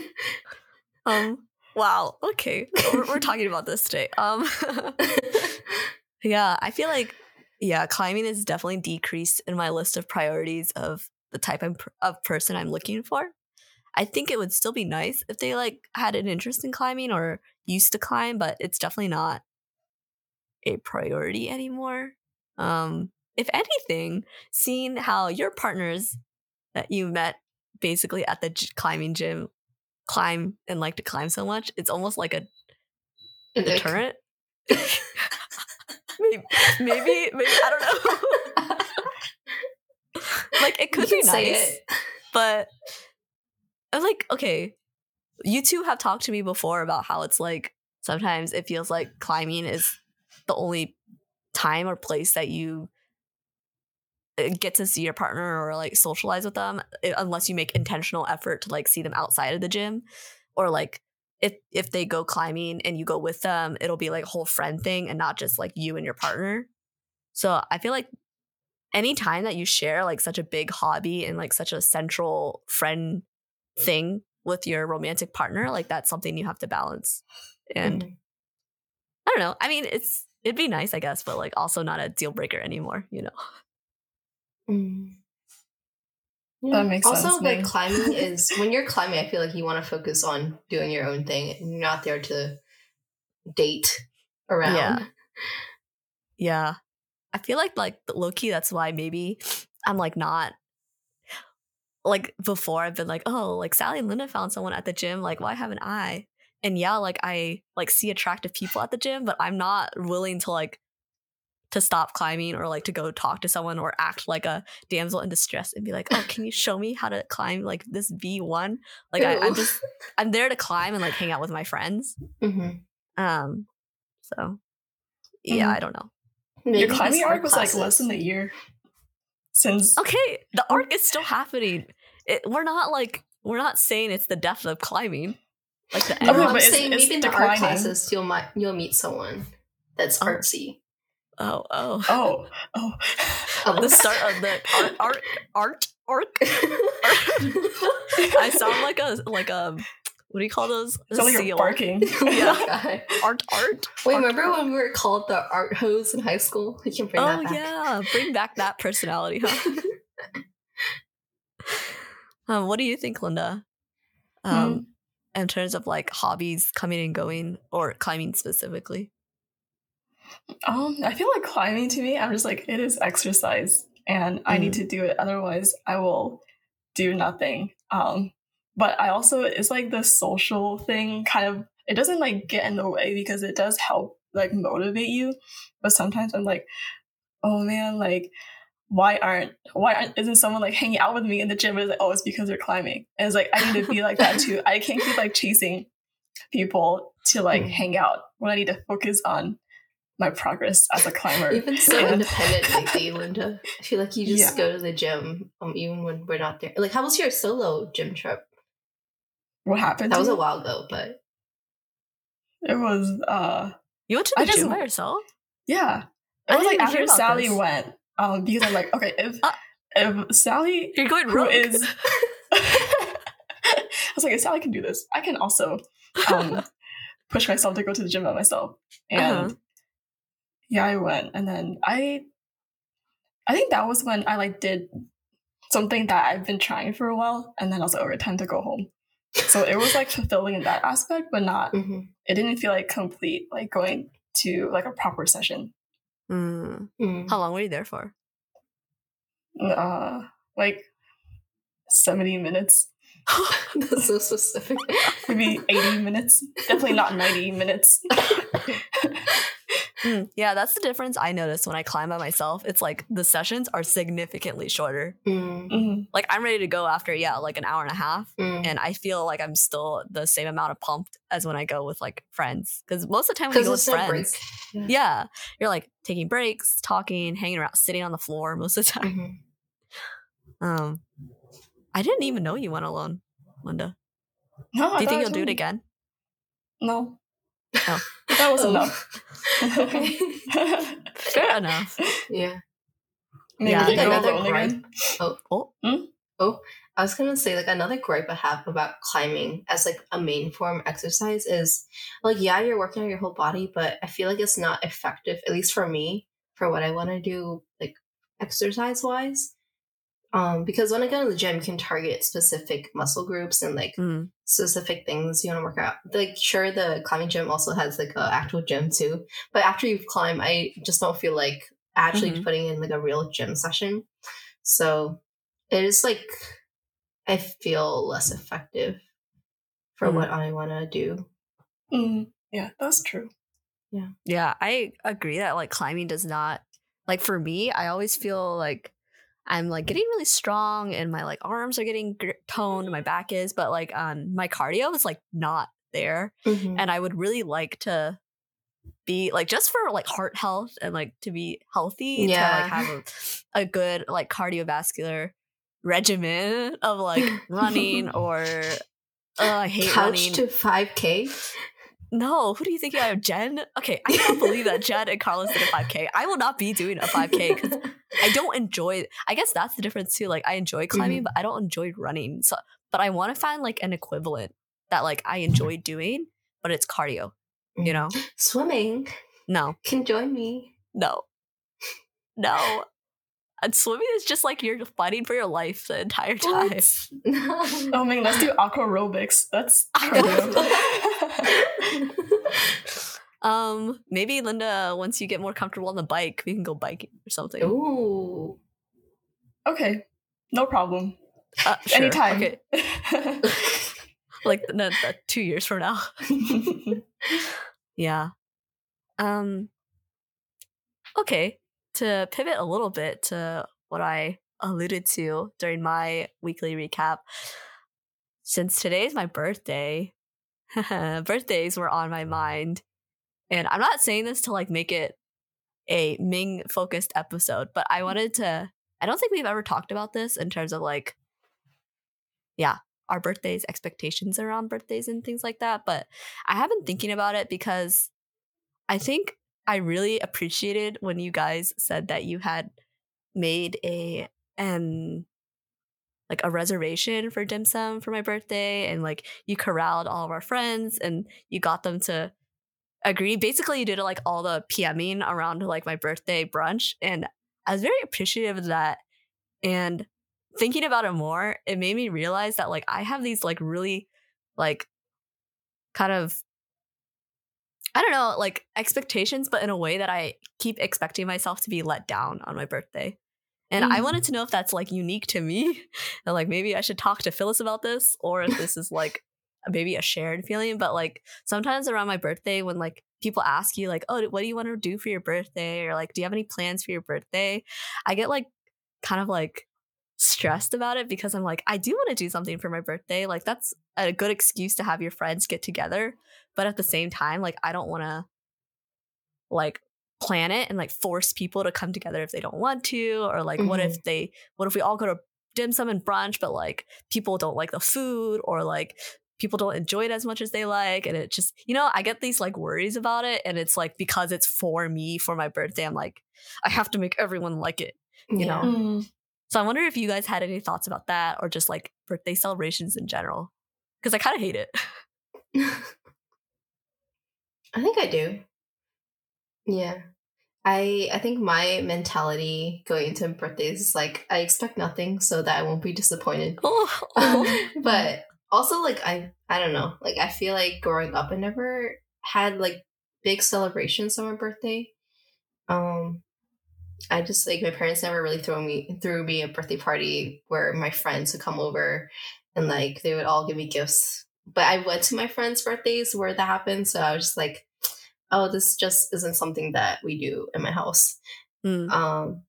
Speaker 4: um wow. Okay. We're, we're talking about this today. Um <laughs> Yeah, I feel like yeah, climbing is definitely decreased in my list of priorities of the type of person I'm looking for. I think it would still be nice if they like had an interest in climbing or used to climb, but it's definitely not a priority anymore. Um, if anything, seeing how your partners that you met basically at the g- climbing gym climb and like to climb so much, it's almost like a
Speaker 3: And
Speaker 4: deterrent. <laughs> maybe, maybe, maybe I don't know. <laughs> like it could be nice, but I'm like, okay, you two have talked to me before about how it's like sometimes it feels like climbing is the only time or place that you uh, get to see your partner or like socialize with them unless you make intentional effort to like see them outside of the gym. Or like if if they go climbing and you go with them it'll be like a whole friend thing and not just like you and your partner. So i feel like any time that you share like such a big hobby and like such a central friend thing with your romantic partner like that's something you have to balance. And
Speaker 3: Mhm.
Speaker 4: i don't know. I mean it's it'd be nice i guess but like also not a deal breaker anymore you know
Speaker 3: Mm.
Speaker 2: That makes
Speaker 3: also,
Speaker 2: sense,
Speaker 3: like climbing <laughs> is when you're climbing, I feel like you want to focus on doing your own thing. and You're not there to date around.
Speaker 4: Yeah. Yeah. I feel like like low key that's why maybe I'm like not like before I've been like, oh, like Sally and Linda found someone at the gym, like why haven't I? And yeah, like I like see attractive people at the gym, but I'm not willing to like to stop climbing or like to go talk to someone or act like a damsel in distress and be like, oh, can you show me how to climb like this V1? Like I, I'm just I'm there to climb and like hang out with my friends.
Speaker 3: Mhm.
Speaker 4: Um so yeah,
Speaker 2: Mhm.
Speaker 4: I don't know.
Speaker 3: Maybe
Speaker 2: Your climbing arc was like less than a year since.
Speaker 4: Okay, the arc is still happening. It, we're not like we're not saying it's the death of climbing. Like the
Speaker 3: No,
Speaker 2: Okay.
Speaker 3: I'm
Speaker 2: but it's-
Speaker 3: saying
Speaker 2: it's
Speaker 3: maybe in the art classes you'll might you'll meet someone that's
Speaker 4: Oh.
Speaker 3: artsy.
Speaker 4: Oh oh
Speaker 2: Oh, oh.
Speaker 3: Oh. <laughs>
Speaker 4: the start of the art <laughs> art art arc. <laughs> I sound like a like a what do you call those?
Speaker 2: Sound like you're barking.
Speaker 4: Yeah. Art art.
Speaker 3: Wait,
Speaker 4: Art-
Speaker 3: remember when we were called the art hose in high school? We can bring
Speaker 4: Oh
Speaker 3: that back.
Speaker 4: yeah, bring back that personality, huh? um, what do you think, Linda? Um, in terms of like hobbies coming and going, or climbing specifically.
Speaker 2: Um, I feel like climbing to me, I'm just like, it is exercise and I need to do it. Otherwise, I will do nothing. Um, but I also, it's like the social thing kind of, it doesn't like get in the way because it does help like motivate you. But sometimes I'm like, oh man, like, why aren't, why aren't, isn't someone like hanging out with me in the gym? But it's like, oh, it's because they're climbing. And it's like, I need to be like that too. I can't keep like chasing people to like
Speaker 3: Mm.
Speaker 2: hang out when I need to focus on my progress as a climber. <laughs>
Speaker 3: You've been so <laughs>
Speaker 2: And-
Speaker 3: independent lately, Linda. I feel like you just
Speaker 2: Yeah.
Speaker 3: go to the gym um, even when we're not there. Like, how was your solo gym trip?
Speaker 2: what happened?
Speaker 3: That
Speaker 2: to
Speaker 3: was a while ago, but
Speaker 2: It was uh
Speaker 4: You went to
Speaker 2: I
Speaker 4: the gym
Speaker 2: just-
Speaker 4: by yourself?
Speaker 2: yeah. It
Speaker 4: I
Speaker 2: was like after Sally
Speaker 4: this.
Speaker 2: went. Um because I'm like, okay, if
Speaker 4: Uh,
Speaker 2: if Sally
Speaker 4: You're going
Speaker 2: who
Speaker 4: rogue.
Speaker 2: is <laughs> I was like, if Sally can do this, I can also um push myself to go to the gym by myself. And
Speaker 4: Uh-huh.
Speaker 2: Yeah, I went. And then I I think that was when I like did something that I've been trying for a while and then I was like, okay, time to go home. So it was like fulfilling in that aspect, but not
Speaker 3: Mhm.
Speaker 2: it didn't feel like complete, like going to like a proper session.
Speaker 4: Mm.
Speaker 3: Mm.
Speaker 4: How long were you there for?
Speaker 2: Uh like 70 minutes, <laughs> <laughs>
Speaker 3: That's so specific.
Speaker 2: maybe 80 minutes. Definitely not 90 minutes. <laughs>
Speaker 4: Mm, yeah, that's the difference I noticed when I climb by myself. It's like the sessions are significantly shorter.
Speaker 3: Mm.
Speaker 2: Mhm.
Speaker 4: Like I'm ready to go after, yeah, like an hour and a half.
Speaker 3: Mm.
Speaker 4: And I feel like I'm still the same amount of pumped as when I go with like friends. Because most of the time when you go with
Speaker 3: it's no break.
Speaker 4: friends, yeah, you're like taking breaks, talking, hanging around, sitting on the floor most of the time.
Speaker 3: Mhm.
Speaker 4: Um, I didn't even know you went alone, Linda.
Speaker 2: No, I
Speaker 4: Do you think you'll do it again?
Speaker 2: No.
Speaker 4: Oh. <laughs>
Speaker 2: That was
Speaker 3: Oh.
Speaker 2: enough.
Speaker 3: Okay. <laughs>
Speaker 4: Fair enough.
Speaker 3: yeah.
Speaker 2: Maybe
Speaker 4: Yeah,
Speaker 2: we
Speaker 4: I think
Speaker 2: can go
Speaker 3: another
Speaker 2: alone
Speaker 3: gripe-
Speaker 2: again.
Speaker 4: Oh,
Speaker 3: I was gonna say like another gripe I have about climbing as like a main form exercise is like yeah you're working on your whole body but I feel like it's not effective at least for me for what I want to do like exercise wise Um, because when I go to the gym, you can target specific muscle groups and like
Speaker 4: Mm.
Speaker 3: specific things you want to work out. Like, sure, the climbing gym also has like a actual gym too, but after you climb, I just don't feel like actually
Speaker 4: Mhm.
Speaker 3: putting in like a real gym session. So it is like I feel less effective for
Speaker 4: Mm.
Speaker 3: what I want to do.
Speaker 2: Mm, yeah, that's true.
Speaker 4: Yeah. Yeah, I agree that like climbing does not like for me, I always feel like I'm like getting really strong and my like arms are getting gr- toned, my back is, but like um my cardio is like not there.
Speaker 3: Mhm.
Speaker 4: And I would really like to be like just for like heart health and like to be healthy
Speaker 3: Yeah.
Speaker 4: to like have a, a good like cardiovascular regimen of like <laughs> running or uh, I hate
Speaker 3: Couch
Speaker 4: running.
Speaker 3: to 5K.
Speaker 4: No, who do you think I am, Jen? Okay, I can't believe that Jen and Carlos did a 5K. I will not be doing a 5K because I don't enjoy. I guess that's the difference too. Like I enjoy climbing, mm-hmm. but I don't enjoy running. So, but I want to find like an equivalent that like I enjoy doing, but it's cardio. You mm. know?
Speaker 3: Swimming
Speaker 4: No,
Speaker 3: can join me.
Speaker 4: no, no. And swimming is just like you're fighting for your life the entire time.
Speaker 3: What? <laughs>
Speaker 2: Oh man, let's do aqua aerobics. That's <laughs> <laughs>
Speaker 4: Um, maybe Linda, once you get more comfortable on the bike, we can go biking or something.
Speaker 3: Ooh.
Speaker 2: okay. No problem.
Speaker 4: Uh, <laughs> sure.
Speaker 2: Anytime.
Speaker 4: Okay. <laughs> like no, no, two years from now. yeah. Um. Okay. To pivot a little bit to what I alluded to during my weekly recap, since today is my birthday, <laughs> birthdays were on my mind, and I'm not saying this to like make it a Ming focused episode, but I mm-hmm. wanted to. I don't think we've ever talked about this in terms of like, yeah, our birthdays, expectations around birthdays and things like that. But I have been thinking about it because I think I really appreciated when you guys said that you had made a an like a reservation for dim sum for my birthday and like you corralled all of our friends and you got them to agree. Basically you did like all the PMing around like my birthday brunch and I was very appreciative of that. And thinking about it more, it made me realize that like I have these like really like kind of I don't know, like expectations, but in a way that I keep expecting myself to be let down on my birthday. And I
Speaker 2: Mhm.
Speaker 4: wanted to know if that's like unique to me. <laughs> And like maybe I should talk to Phyllis about this or if this is like maybe a shared feeling. But like sometimes around my birthday, when like people ask you, like, oh, what do you want to do for your birthday? Or like, do you have any plans for your birthday? I get like kind of like stressed about it because I'm like, I do want to do something for my birthday. Like that's a good excuse to have your friends get together. But at the same time, like I don't want to like plan it and like force people to come together if they don't want to or like what if they what if we all go to dim sum and brunch but like people don't like the food or like people don't enjoy it as much as they like and it just you know i get these like worries about it and it's like because it's for me for my birthday i'm like i have to make everyone like it you know?
Speaker 2: Mm,
Speaker 4: so i wonder if you guys had any thoughts about that or just like birthday celebrations in general because i kind of hate it <laughs>
Speaker 3: I think I do. Yeah. I I think my mentality going into birthdays is like I expect nothing so that I won't be disappointed.
Speaker 4: oh,
Speaker 3: Um, <laughs> but also like I I don't know. Like I feel like growing up I never had like big celebrations on my birthday. Um I just like my parents never really threw me threw me a birthday party where my friends would come over and like they would all give me gifts. But I went to my friends' birthdays where that happened, so I was just like, oh, this just isn't something that we do in my house.
Speaker 4: Mm.
Speaker 3: Um,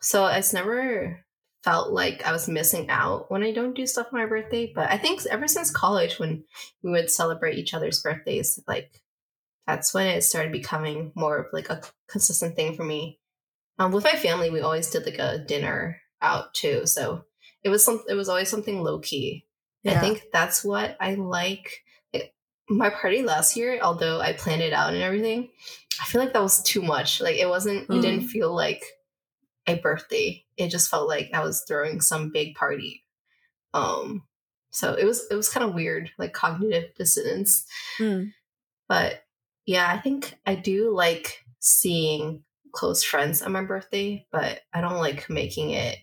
Speaker 3: so it's never felt like I was missing out when I don't do stuff on my birthday. But I think ever since college, when we would celebrate each other's birthdays, like that's when it started becoming more of like a consistent thing for me. Um, with my family, we always did like a dinner out too, so it was some. It was always something low key. I think that's what I like. My party last year, although I planned it out and everything, I feel like that was too much. Like it wasn't. It didn't feel like a birthday. It just felt like I was throwing some big party. Um, so it was it was kind of weird, like cognitive dissonance.
Speaker 4: Mm.
Speaker 3: But yeah, I think I do like seeing close friends on my birthday, but I don't like making it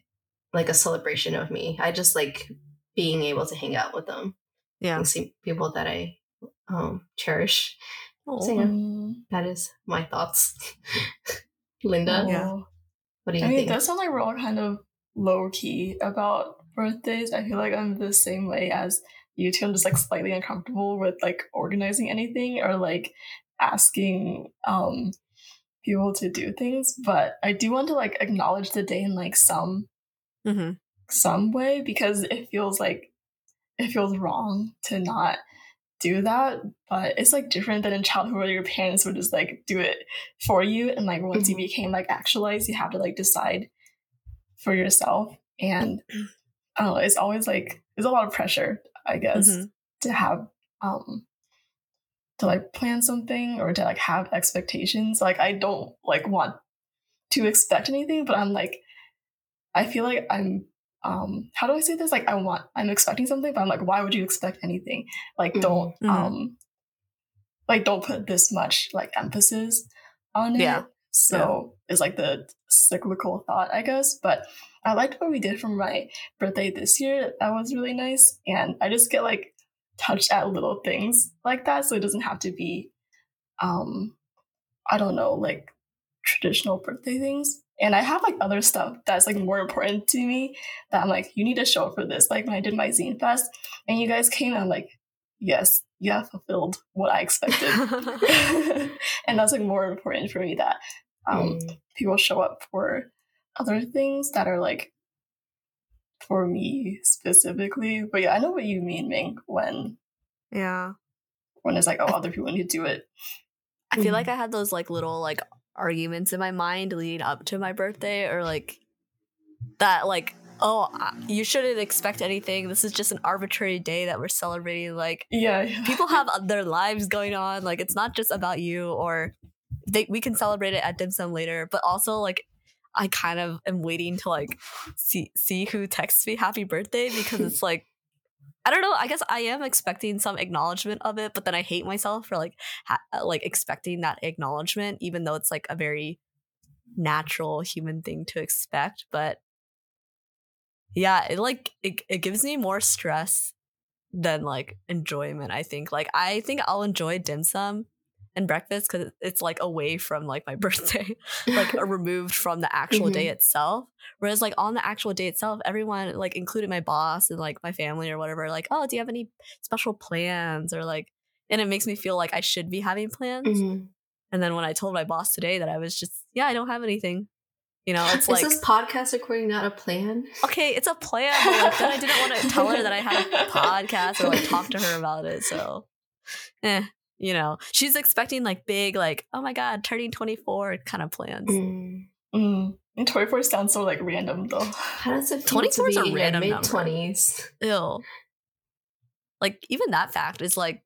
Speaker 3: like a celebration of me. I just like being able to hang out with them
Speaker 4: Yeah.
Speaker 3: and see people that I um cherish.
Speaker 4: Aw.
Speaker 3: So yeah, that is my thoughts. <laughs> Linda,
Speaker 4: Yeah.
Speaker 3: what do you
Speaker 2: I mean, it
Speaker 3: think?
Speaker 2: does sound like we're all kind of low key about birthdays. I feel like I'm the same way as you two. I'm just like slightly uncomfortable with like organizing anything or like asking um people to do things. But I do want to like acknowledge the day in like some
Speaker 4: Mhm.
Speaker 2: some way because it feels like it feels wrong to not do that but it's like different than in childhood where your parents would just like do it for you and like once you
Speaker 3: Mhm.
Speaker 2: became like actualized you have to like decide for yourself and i don't know it's always like there's a lot of pressure i guess
Speaker 4: Mhm.
Speaker 2: to have um to like plan something or to like have expectations like i don't like want to expect anything but i'm like i feel like i'm um how do i say this? Like i want i'm expecting something but i'm like why would you expect anything? Like don't
Speaker 4: Mhm.
Speaker 2: um like don't put this much like emphasis on it.
Speaker 4: Yeah.
Speaker 2: so it's like the cyclical thought i guess. But i liked what we did for my birthday this year. That was really nice. And i just get like touched at little things like that. So it doesn't have to be um i don't know like traditional birthday things and i have like other stuff that's like more important to me that i'm like you need to show up for this like when i did my zine fest and you guys came and i'm like yes you have fulfilled what i expected <laughs> <laughs> and that's like more important for me that um
Speaker 3: Mm.
Speaker 2: people show up for other things that are like for me specifically. But yeah, I know what you mean, Ming, when
Speaker 4: yeah.
Speaker 2: when it's like, oh, other people need to do it.
Speaker 4: I feel
Speaker 3: Mhm.
Speaker 4: like I had those like little like arguments in my mind leading up to my birthday, or like that like oh you shouldn't expect anything. This is just an arbitrary day that we're celebrating. Like
Speaker 2: Yeah, yeah.
Speaker 4: people <laughs> have their lives going on. Like it's not just about you, or they we can celebrate it at dim sum later. But also like I kind of am waiting to like see see who texts me happy birthday because it's like. I don't know. I guess I am expecting some acknowledgement of it, but then I hate myself for like ha- uh, like expecting that acknowledgement, even though it's like a very natural human thing to expect. But yeah, it like it, it gives me more stress than like enjoyment. I think like I think I'll enjoy dim sum and breakfast because it's like away from like my <laughs> birthday, like <laughs> removed from the actual day itself. Whereas like on the actual day itself, everyone like including my boss and like my family or whatever, like oh, do you have any special plans or like, and it makes me feel like I should be having plans.
Speaker 3: Mhm.
Speaker 4: And then when I told my boss today that I was just yeah, I don't have anything. You know, it's
Speaker 3: Is
Speaker 4: like
Speaker 3: this podcast recording not a plan?
Speaker 4: okay, it's a plan, but like then I didn't want to tell her that I had a <laughs> podcast or like talk to her about it. So, eh, you know, she's expecting like big, like oh my god, turning twenty four kind of plans.
Speaker 3: Mm.
Speaker 2: Mm. And 24 sounds so like random though.
Speaker 3: How does it feel
Speaker 4: 24
Speaker 3: to
Speaker 4: is a random number.
Speaker 3: mid twenties?
Speaker 4: Ew. Like even that fact is like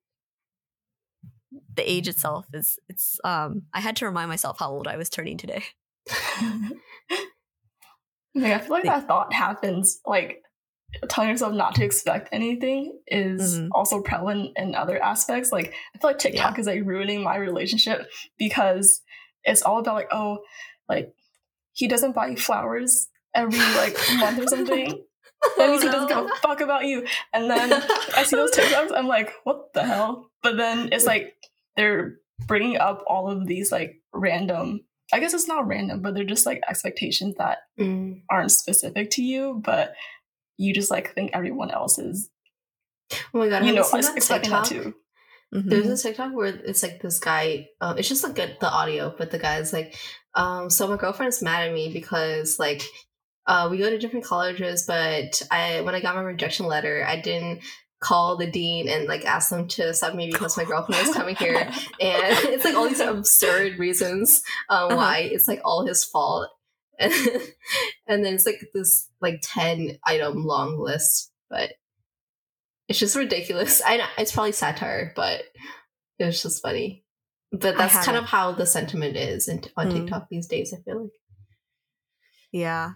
Speaker 4: the age itself is it's um I had to remind myself how old I was turning today. <laughs>
Speaker 2: like, I feel like that thought happens like telling yourself not to expect anything is
Speaker 4: Mhm.
Speaker 2: also prevalent in other aspects. Like I feel like TikTok is like ruining my relationship because it's all about like, oh, like he doesn't buy you flowers every like month or something. <laughs> That means he doesn't give a fuck about you. And then I see those TikToks, I'm like, what the hell? But then it's like they're bringing up all of these like random. I guess it's not random, but they're just like expectations that
Speaker 3: Mm.
Speaker 2: aren't specific to you, but you just like think everyone else is,
Speaker 3: Oh my god!
Speaker 2: you know,
Speaker 3: seen that
Speaker 2: expecting that
Speaker 3: TikTok?
Speaker 2: too.
Speaker 4: Mhm.
Speaker 3: There's a TikTok where it's like this guy. Um, it's just like the audio, but the guy's like, um, so my girlfriend's mad at me because like, uh, we go to different colleges, but I when I got my rejection letter, I didn't call the dean and like ask them to accept me because my girlfriend was coming here, <laughs> and <laughs> it's like all these absurd reasons um,
Speaker 4: Uh-huh.
Speaker 3: why it's like all his fault, and, <laughs> and then it's like this like ten item long list, but it's just ridiculous. I know it's probably satire, but it was just funny. But that's kind of how the sentiment is on
Speaker 4: Mm.
Speaker 3: TikTok these days. I feel like.
Speaker 4: Yeah.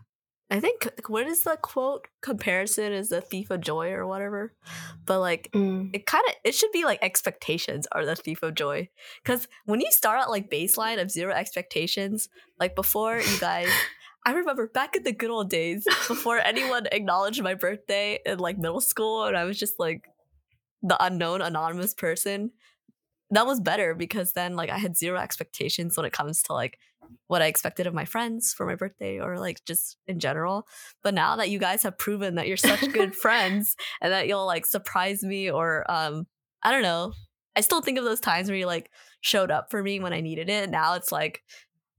Speaker 4: I think what is the quote comparison is the thief of joy or whatever. But like
Speaker 3: Mm.
Speaker 4: it kind of it should be like expectations are the thief of joy because when you start at like baseline of zero expectations like before you guys <laughs> I remember back in the good old days before anyone acknowledged my birthday in like middle school, and I was just like the unknown anonymous person. That was better because then like I had zero expectations when it comes to like what I expected of my friends for my birthday or like just in general. But now that you guys have proven that you're such good <laughs> friends and that you'll like surprise me or um I don't know. I still think of those times where you like showed up for me when I needed it. Now it's like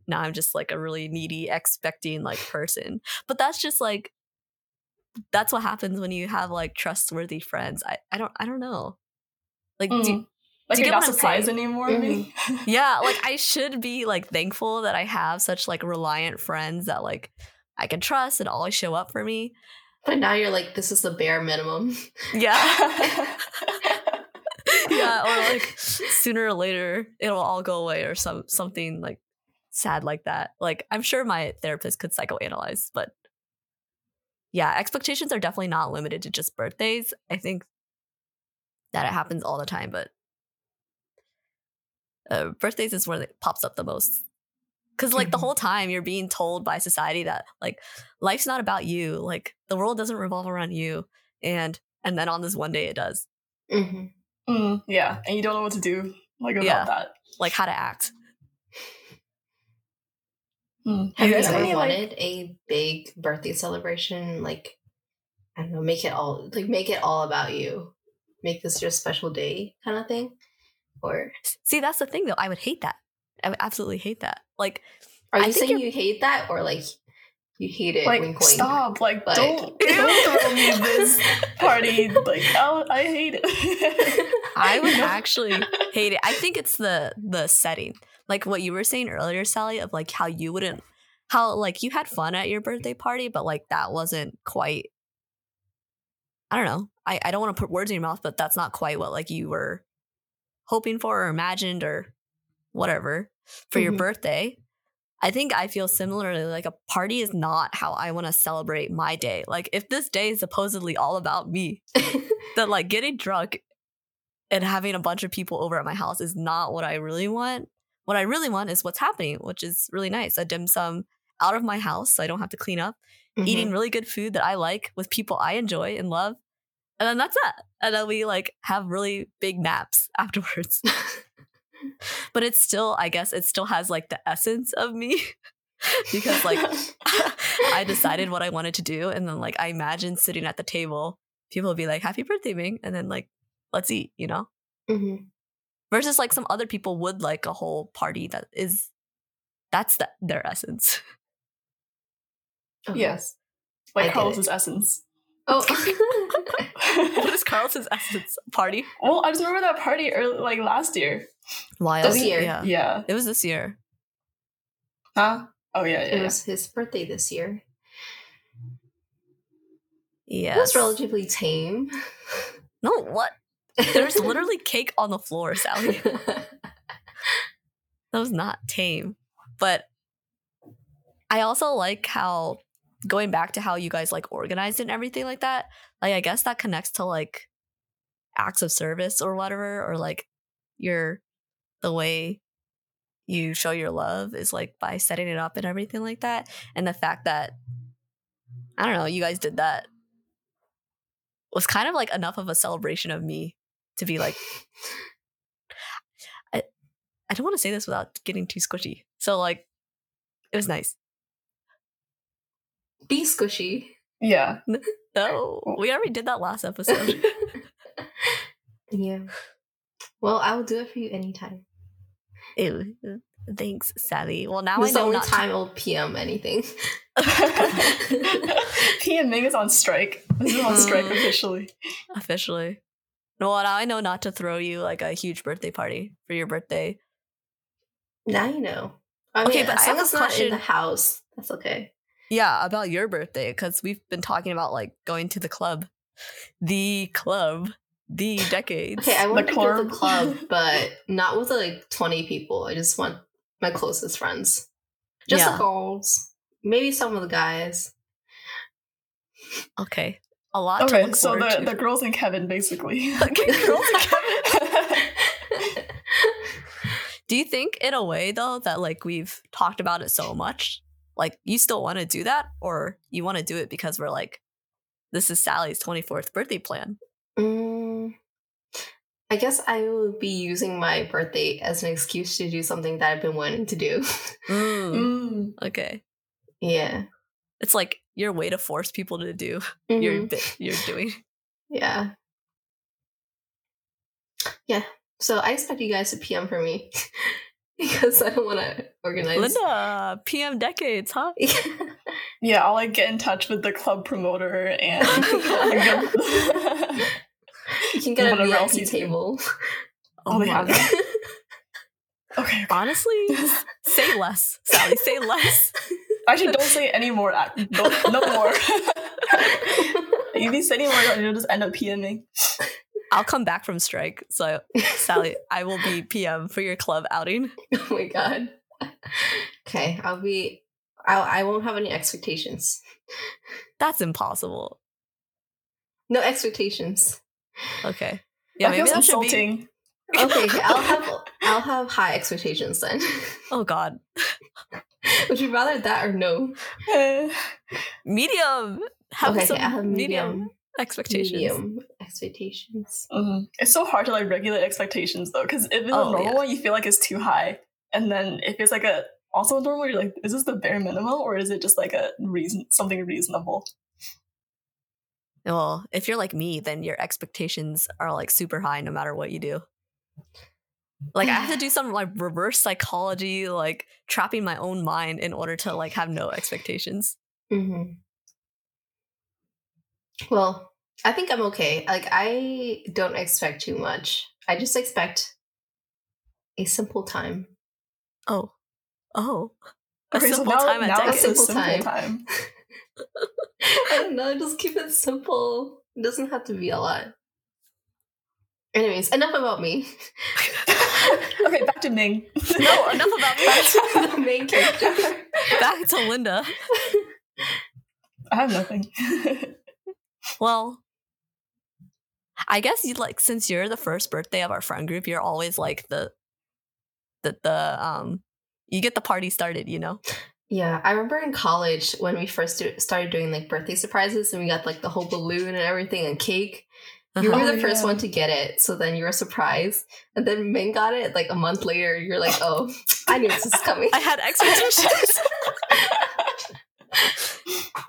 Speaker 4: now I'm just like a really needy, expecting like person. But that's just like that's what happens when you have like trustworthy friends. I, I don't I don't know. Like
Speaker 2: Mm.
Speaker 4: do,
Speaker 2: like
Speaker 4: do you
Speaker 2: you're
Speaker 4: get
Speaker 2: not
Speaker 4: what I'm
Speaker 2: surprised
Speaker 4: saying?
Speaker 2: anymore.
Speaker 3: Mhm.
Speaker 2: maybe? <laughs> <laughs>
Speaker 4: yeah, like I should be like thankful that I have such like reliant friends that like I can trust and always show up for me.
Speaker 3: But now you're like, this is the bare minimum.
Speaker 4: Yeah. <laughs> yeah, or like sooner or later it'll all go away or some something like sad like that. Like I'm sure my therapist could psychoanalyze, but yeah, expectations are definitely not limited to just birthdays. I think that it happens all the time, but uh, birthdays is where it pops up the most. Cause like the
Speaker 3: Mhm.
Speaker 4: whole time you're being told by society that like life's not about you, like the world doesn't revolve around you, and and then on this one day it does.
Speaker 3: hmm
Speaker 2: Mm, yeah, and you don't know what to do like about
Speaker 4: Yeah.
Speaker 2: that.
Speaker 4: like how to act. <laughs>
Speaker 2: Mm.
Speaker 3: Have you
Speaker 2: guys
Speaker 3: ever
Speaker 2: any, like-
Speaker 3: wanted a big birthday celebration? Like, I don't know, make it all like make it all about you. Make this your special day, kind of thing. Or
Speaker 4: See, that's the thing though. I would hate that. I would absolutely hate that. Like,
Speaker 3: are you saying
Speaker 4: you're-
Speaker 3: hate that, or like you hate it?
Speaker 2: like
Speaker 3: wink, wink?
Speaker 2: stop like
Speaker 3: but-
Speaker 2: don't <laughs> don't throw me this party like oh, i hate it <laughs>
Speaker 4: I would actually hate it. I think it's the the setting, like what you were saying earlier, Sally, of like how you wouldn't, how like you had fun at your birthday party, but like that wasn't quite. I don't know. I I don't want to put words in your mouth, but that's not quite what like you were hoping for or imagined or whatever for your
Speaker 3: Mhm.
Speaker 4: birthday. I think I feel similarly. Like a party is not how I want to celebrate my day. Like if this day is supposedly all about me, <laughs> that like getting drunk and having a bunch of people over at my house is not what I really want. What I really want is what's happening, which is really nice. A dim sum out of my house so I don't have to clean up,
Speaker 3: Mhm.
Speaker 4: eating really good food that I like with people I enjoy and love. And then that's that. And then we like have really big naps <laughs> afterwards. <laughs> but it's still, I guess, it still has like the essence of me <laughs> because like I decided what I wanted to do. And then like I imagine sitting at the table, people will be like, Happy birthday, Ming. And then like, let's eat, you know?
Speaker 3: Mhm.
Speaker 4: Versus like some other people would like a whole party that is that's the, their essence.
Speaker 3: Okay.
Speaker 2: yes like
Speaker 3: get
Speaker 2: carlos's essence
Speaker 3: Oh. <laughs>
Speaker 4: what is Carlos's essence? Party?
Speaker 2: well i just remember that party early, like last year
Speaker 4: Wild.
Speaker 3: This year.
Speaker 4: Yeah.
Speaker 2: yeah
Speaker 4: It was this year.
Speaker 2: huh oh yeah yeah,
Speaker 3: it
Speaker 2: yeah.
Speaker 3: was his birthday this year.
Speaker 4: Yeah.
Speaker 3: It was relatively tame.
Speaker 4: No, what? There's literally <laughs> cake on the floor, Sally. <laughs> That was not tame. But I also like how going back to how you guys like organized and everything like that. Like I guess that connects to like acts of service or whatever, or like your the way you show your love is like by setting it up and everything like that. And the fact that I don't know, you guys did that was kind of like enough of a celebration of me to be like <laughs> I I don't want to say this without getting too squishy. So like it was nice.
Speaker 3: Be squishy.
Speaker 2: yeah <laughs>
Speaker 4: No, we already did that last episode. <laughs>
Speaker 3: yeah. Well, I will do it for you anytime.
Speaker 4: Ew. Thanks, Sally. Well, now I
Speaker 3: is the only
Speaker 4: not
Speaker 3: time I'll PM anything. <laughs>
Speaker 2: P and Ming is on strike. This is on strike
Speaker 4: Mm.
Speaker 2: officially.
Speaker 4: officially. No, well, now I know not to throw you like a huge birthday party for your birthday.
Speaker 3: now you know. I
Speaker 4: Okay,
Speaker 3: mean,
Speaker 4: but I have
Speaker 3: long
Speaker 4: a
Speaker 3: as it's not in the house, that's okay.
Speaker 4: Yeah, about your birthday because we've been talking about like going to the club, the club, the decades.
Speaker 3: Okay, I want to go to the
Speaker 2: club.
Speaker 3: club, but not with like 20 people. I just want my closest friends. Just
Speaker 4: Yeah.
Speaker 3: the girls. Maybe some of the guys.
Speaker 4: okay, a lot. to
Speaker 2: Okay,
Speaker 4: look
Speaker 2: so the,
Speaker 4: to.
Speaker 2: the girls and Kevin basically. <laughs> <laughs>
Speaker 4: Okay, girls and <laughs> Do you think, in a way, though, that like we've talked about it so much Like, you still want to do that, or you want to do it because we're like, this is Sally's 24th birthday plan?
Speaker 3: Mm, I guess I will be using my birthday as an excuse to do something that I've been wanting to do. <laughs>
Speaker 4: Mm,
Speaker 2: Mm.
Speaker 4: okay.
Speaker 3: yeah.
Speaker 4: It's like your way to force people to do
Speaker 3: Mhm. <laughs>
Speaker 4: your bit you're doing. <laughs>
Speaker 3: Yeah. Yeah. So I expect you guys to PM for me because I don't want to organize.
Speaker 4: Linda, PM decades, huh? <laughs>
Speaker 2: Yeah, I'll like get in touch with the club promoter and <laughs>
Speaker 3: you can get a VIP table.
Speaker 2: Oh my god. <laughs>
Speaker 4: God.
Speaker 2: Okay.
Speaker 4: Honestly, say less, Sally. Say less.
Speaker 2: Actually, don't say any more. no more. if you say any more, you'll just end up PMing.
Speaker 4: I'll come back from strike. So, Sally, I will be PM for your club outing.
Speaker 3: oh my god. Okay, I'll be. I I won't have any expectations.
Speaker 4: That's impossible.
Speaker 3: No expectations.
Speaker 4: Okay. Yeah,
Speaker 2: that
Speaker 4: maybe
Speaker 2: feels
Speaker 4: that should be.
Speaker 2: insulting.
Speaker 3: Okay, okay, I'll have <laughs> I'll have high expectations then.
Speaker 4: Oh God, <laughs>
Speaker 3: Would you rather that or no? <laughs>
Speaker 4: Medium. Have
Speaker 3: okay,
Speaker 4: some
Speaker 3: okay, I have
Speaker 4: medium,
Speaker 3: medium
Speaker 4: expectations.
Speaker 3: medium expectations.
Speaker 2: Mhm. It's so hard to like regulate expectations though, because if it's
Speaker 4: Oh,
Speaker 2: a normal
Speaker 4: yeah.
Speaker 2: one, you feel like it's too high, and then if it's like a also normal, you're like, is this the bare minimum or is it just like a reason something reasonable?
Speaker 4: Well, if you're like me, then your expectations are like super high no matter what you do. Like I have to do some like reverse psychology, like trapping my own mind in order to like have no expectations.
Speaker 3: hmm Well, I think I'm okay. Like I don't expect too much. I just expect a simple time.
Speaker 4: Oh, oh, a
Speaker 2: Okay, so
Speaker 4: simple
Speaker 2: now,
Speaker 4: time at
Speaker 2: now a simple
Speaker 3: Simple
Speaker 2: time. <laughs>
Speaker 3: I don't know. Just keep it simple. It doesn't have to be a lot. Anyways, enough about me. <laughs>
Speaker 2: okay, back to Ming.
Speaker 4: No, enough about me.
Speaker 3: the main character.
Speaker 4: Back to Linda.
Speaker 2: I have nothing. <laughs>
Speaker 4: Well, I guess you like since you're the first birthday of our friend group, you're always like the the the um you get the party started, you know.
Speaker 3: Yeah, I remember in college when we first do- started doing like birthday surprises and we got like the whole balloon and everything and cake. You
Speaker 4: Uh-huh.
Speaker 3: were
Speaker 2: Oh,
Speaker 3: the first
Speaker 2: yeah.
Speaker 3: one to get it, so then you were surprised. And then Ming got it like a month later. You're like, oh, <laughs> I knew this was coming.
Speaker 4: I had expectations.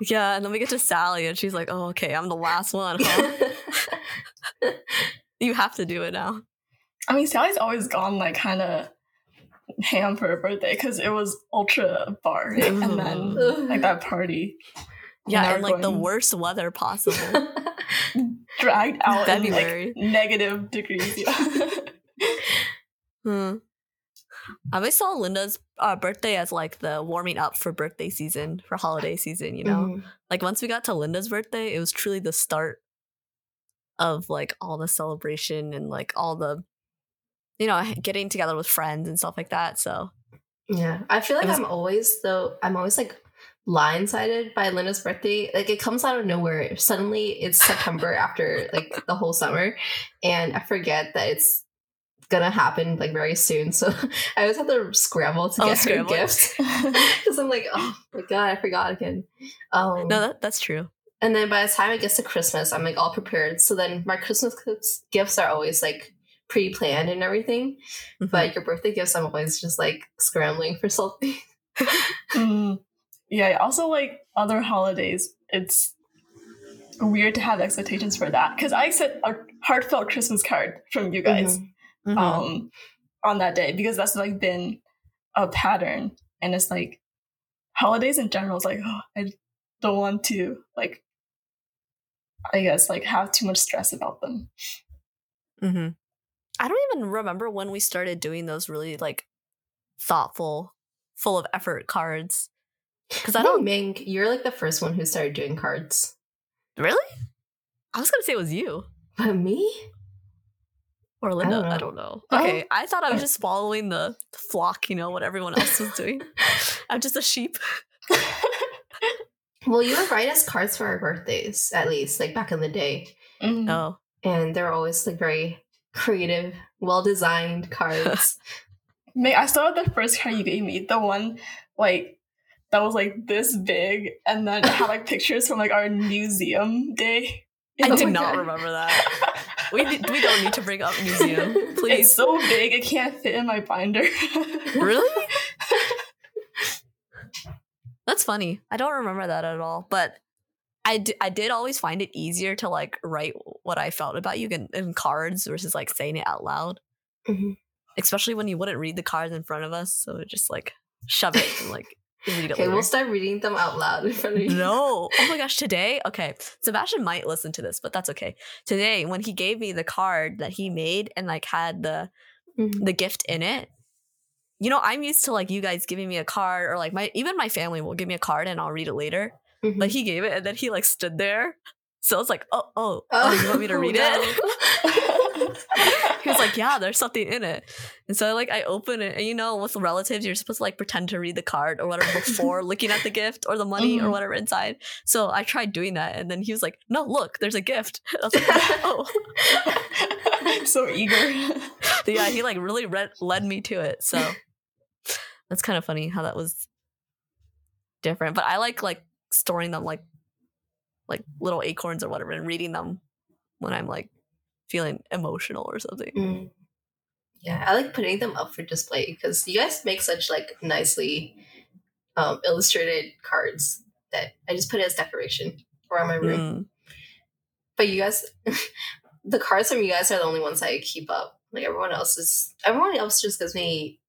Speaker 4: <laughs> yeah, and then we get to Sally, and she's like, "Oh, okay, I'm the last one, huh? <laughs> you have to do it now."
Speaker 2: I mean, Sally's always gone like kind of ham for her birthday because it was ultra bar and then like that party
Speaker 4: Yeah,
Speaker 2: now
Speaker 4: and like the worst weather possible. <laughs>
Speaker 2: dragged out in
Speaker 4: February.
Speaker 2: like negative degrees. Yeah. <laughs> <laughs>
Speaker 4: Hmm. I always saw Linda's uh, birthday as like the warming up for birthday season, for holiday season, you know?
Speaker 3: Mhm.
Speaker 4: Like once we got to Linda's birthday, it was truly the start of like all the celebration and like all the, you know, getting together with friends and stuff like that. So,
Speaker 3: Yeah, I feel like
Speaker 4: was-
Speaker 3: I'm always though. I'm always like blindsided by Linda's birthday. Like it comes out of nowhere. Suddenly it's September <laughs> after like the whole summer, and I forget that it's gonna happen like very soon. So <laughs> I always have to scramble to
Speaker 4: Oh,
Speaker 3: get
Speaker 4: scramble.
Speaker 3: her gifts <laughs> because I'm like, oh my god, I forgot again. Um,
Speaker 4: no, that, that's true.
Speaker 3: and then by the time it gets to Christmas, I'm like all prepared. So then my Christmas gifts- gifts are always like pre-planned and everything.
Speaker 4: Mhm.
Speaker 3: But your birthday gifts, I'm always just like scrambling for <laughs> something.
Speaker 2: Mm. Yeah. Also, like other holidays, it's weird to have expectations for that because I sent a heartfelt Christmas card from you guys
Speaker 3: Mhm.
Speaker 4: Mhm.
Speaker 2: um on that day because that's like been a pattern and it's like holidays in general is like oh I don't want to like I guess like have too much stress about them.
Speaker 4: hmm I don't even remember when we started doing those really like thoughtful, full of effort cards. Because I
Speaker 3: I don't
Speaker 4: don't
Speaker 3: Ming, you're like the first one who started doing cards.
Speaker 4: really. I was gonna say it was you
Speaker 3: But me?
Speaker 4: or Linda.
Speaker 3: don't
Speaker 4: I don't know.
Speaker 2: Oh.
Speaker 4: Okay, I thought I was <laughs> just following the flock. You know what everyone else was doing. <laughs> I'm just a sheep.
Speaker 3: Well, you would write us cards for our birthdays, at least, like back in the day.
Speaker 2: Mhm.
Speaker 4: Oh,
Speaker 3: And they're always like very creative, well designed cards. <laughs>
Speaker 2: May I still have the first card you gave me, the one like that was like this big, and then it had like pictures from like our museum day.
Speaker 4: I <laughs>
Speaker 2: Oh
Speaker 4: did not
Speaker 2: God.
Speaker 4: remember that. <laughs> We we don't need to bring up museum,
Speaker 2: It's
Speaker 4: please.
Speaker 2: so big it can't fit in my binder.
Speaker 4: really? That's funny. I don't remember that at all. But I, d- I did always find it easier to like write what I felt about you in, in cards versus like saying it out loud.
Speaker 3: Mhm.
Speaker 4: Especially when you wouldn't read the cards in front of us. So just like shove it and like <laughs> read it
Speaker 3: Okay,
Speaker 4: later.
Speaker 3: we'll start reading them out loud in front of you.
Speaker 4: No. Oh my <laughs> gosh, today, okay. Sebastian might listen to this, but that's okay. Today, when he gave me the card that he made and like had the
Speaker 3: Mhm.
Speaker 4: the gift in it, you know, I'm used to like you guys giving me a card or like my even my family will give me a card and I'll read it later.
Speaker 3: Mhm.
Speaker 4: But he gave it and then he like stood there. So I was like, oh, oh, oh, you want me to <laughs> read it? <laughs> he was like, yeah, there's something in it. And so like I open it and you know with relatives you're supposed to like pretend to read the card or whatever before <laughs> looking at the gift or the money or
Speaker 2: Mhm.
Speaker 4: whatever inside. So I tried doing that and then he was like, no, look, there's a gift. I was like, oh.
Speaker 2: so eager.
Speaker 4: Yeah, he like really read, led me to it. So that's kind of funny how that was different. But I like like storing them like like little acorns or whatever and reading them when I'm like feeling emotional or something.
Speaker 3: Mm. Yeah, I like putting them up for display because you guys make such like nicely um, illustrated cards that I just put it as decoration around my room.
Speaker 4: Mm.
Speaker 3: But you guys, <laughs> the cards from you guys are the only ones I keep up. Like everyone else is, everyone else just gives me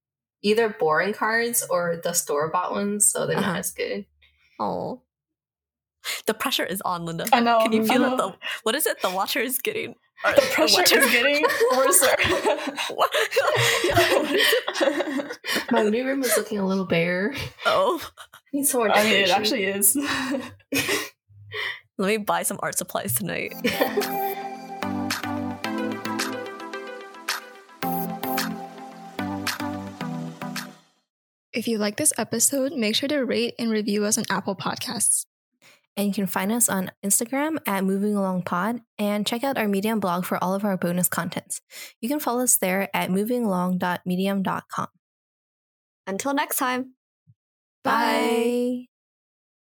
Speaker 3: either boring cards or the store bought ones, so they're
Speaker 4: Uh-huh.
Speaker 3: not as good.
Speaker 4: Oh. The pressure is on, Linda.
Speaker 2: I know.
Speaker 4: Can you feel it?
Speaker 2: know.
Speaker 4: The what is it? The water is getting or- <laughs>
Speaker 2: The pressure
Speaker 4: water-
Speaker 2: is getting <laughs> worse. <laughs>
Speaker 3: My new room is looking a little bare.
Speaker 4: oh,
Speaker 3: I need some more
Speaker 2: I mean, it actually is.
Speaker 4: let me buy some art supplies tonight.
Speaker 5: If you like this episode, make sure to rate and review us on Apple Podcasts.
Speaker 1: And you can find us on Instagram at Moving Along Pod and check out our Medium blog for all of our bonus contents. You can follow us there at movingalong.medium.com.
Speaker 4: Until next time.
Speaker 1: Bye.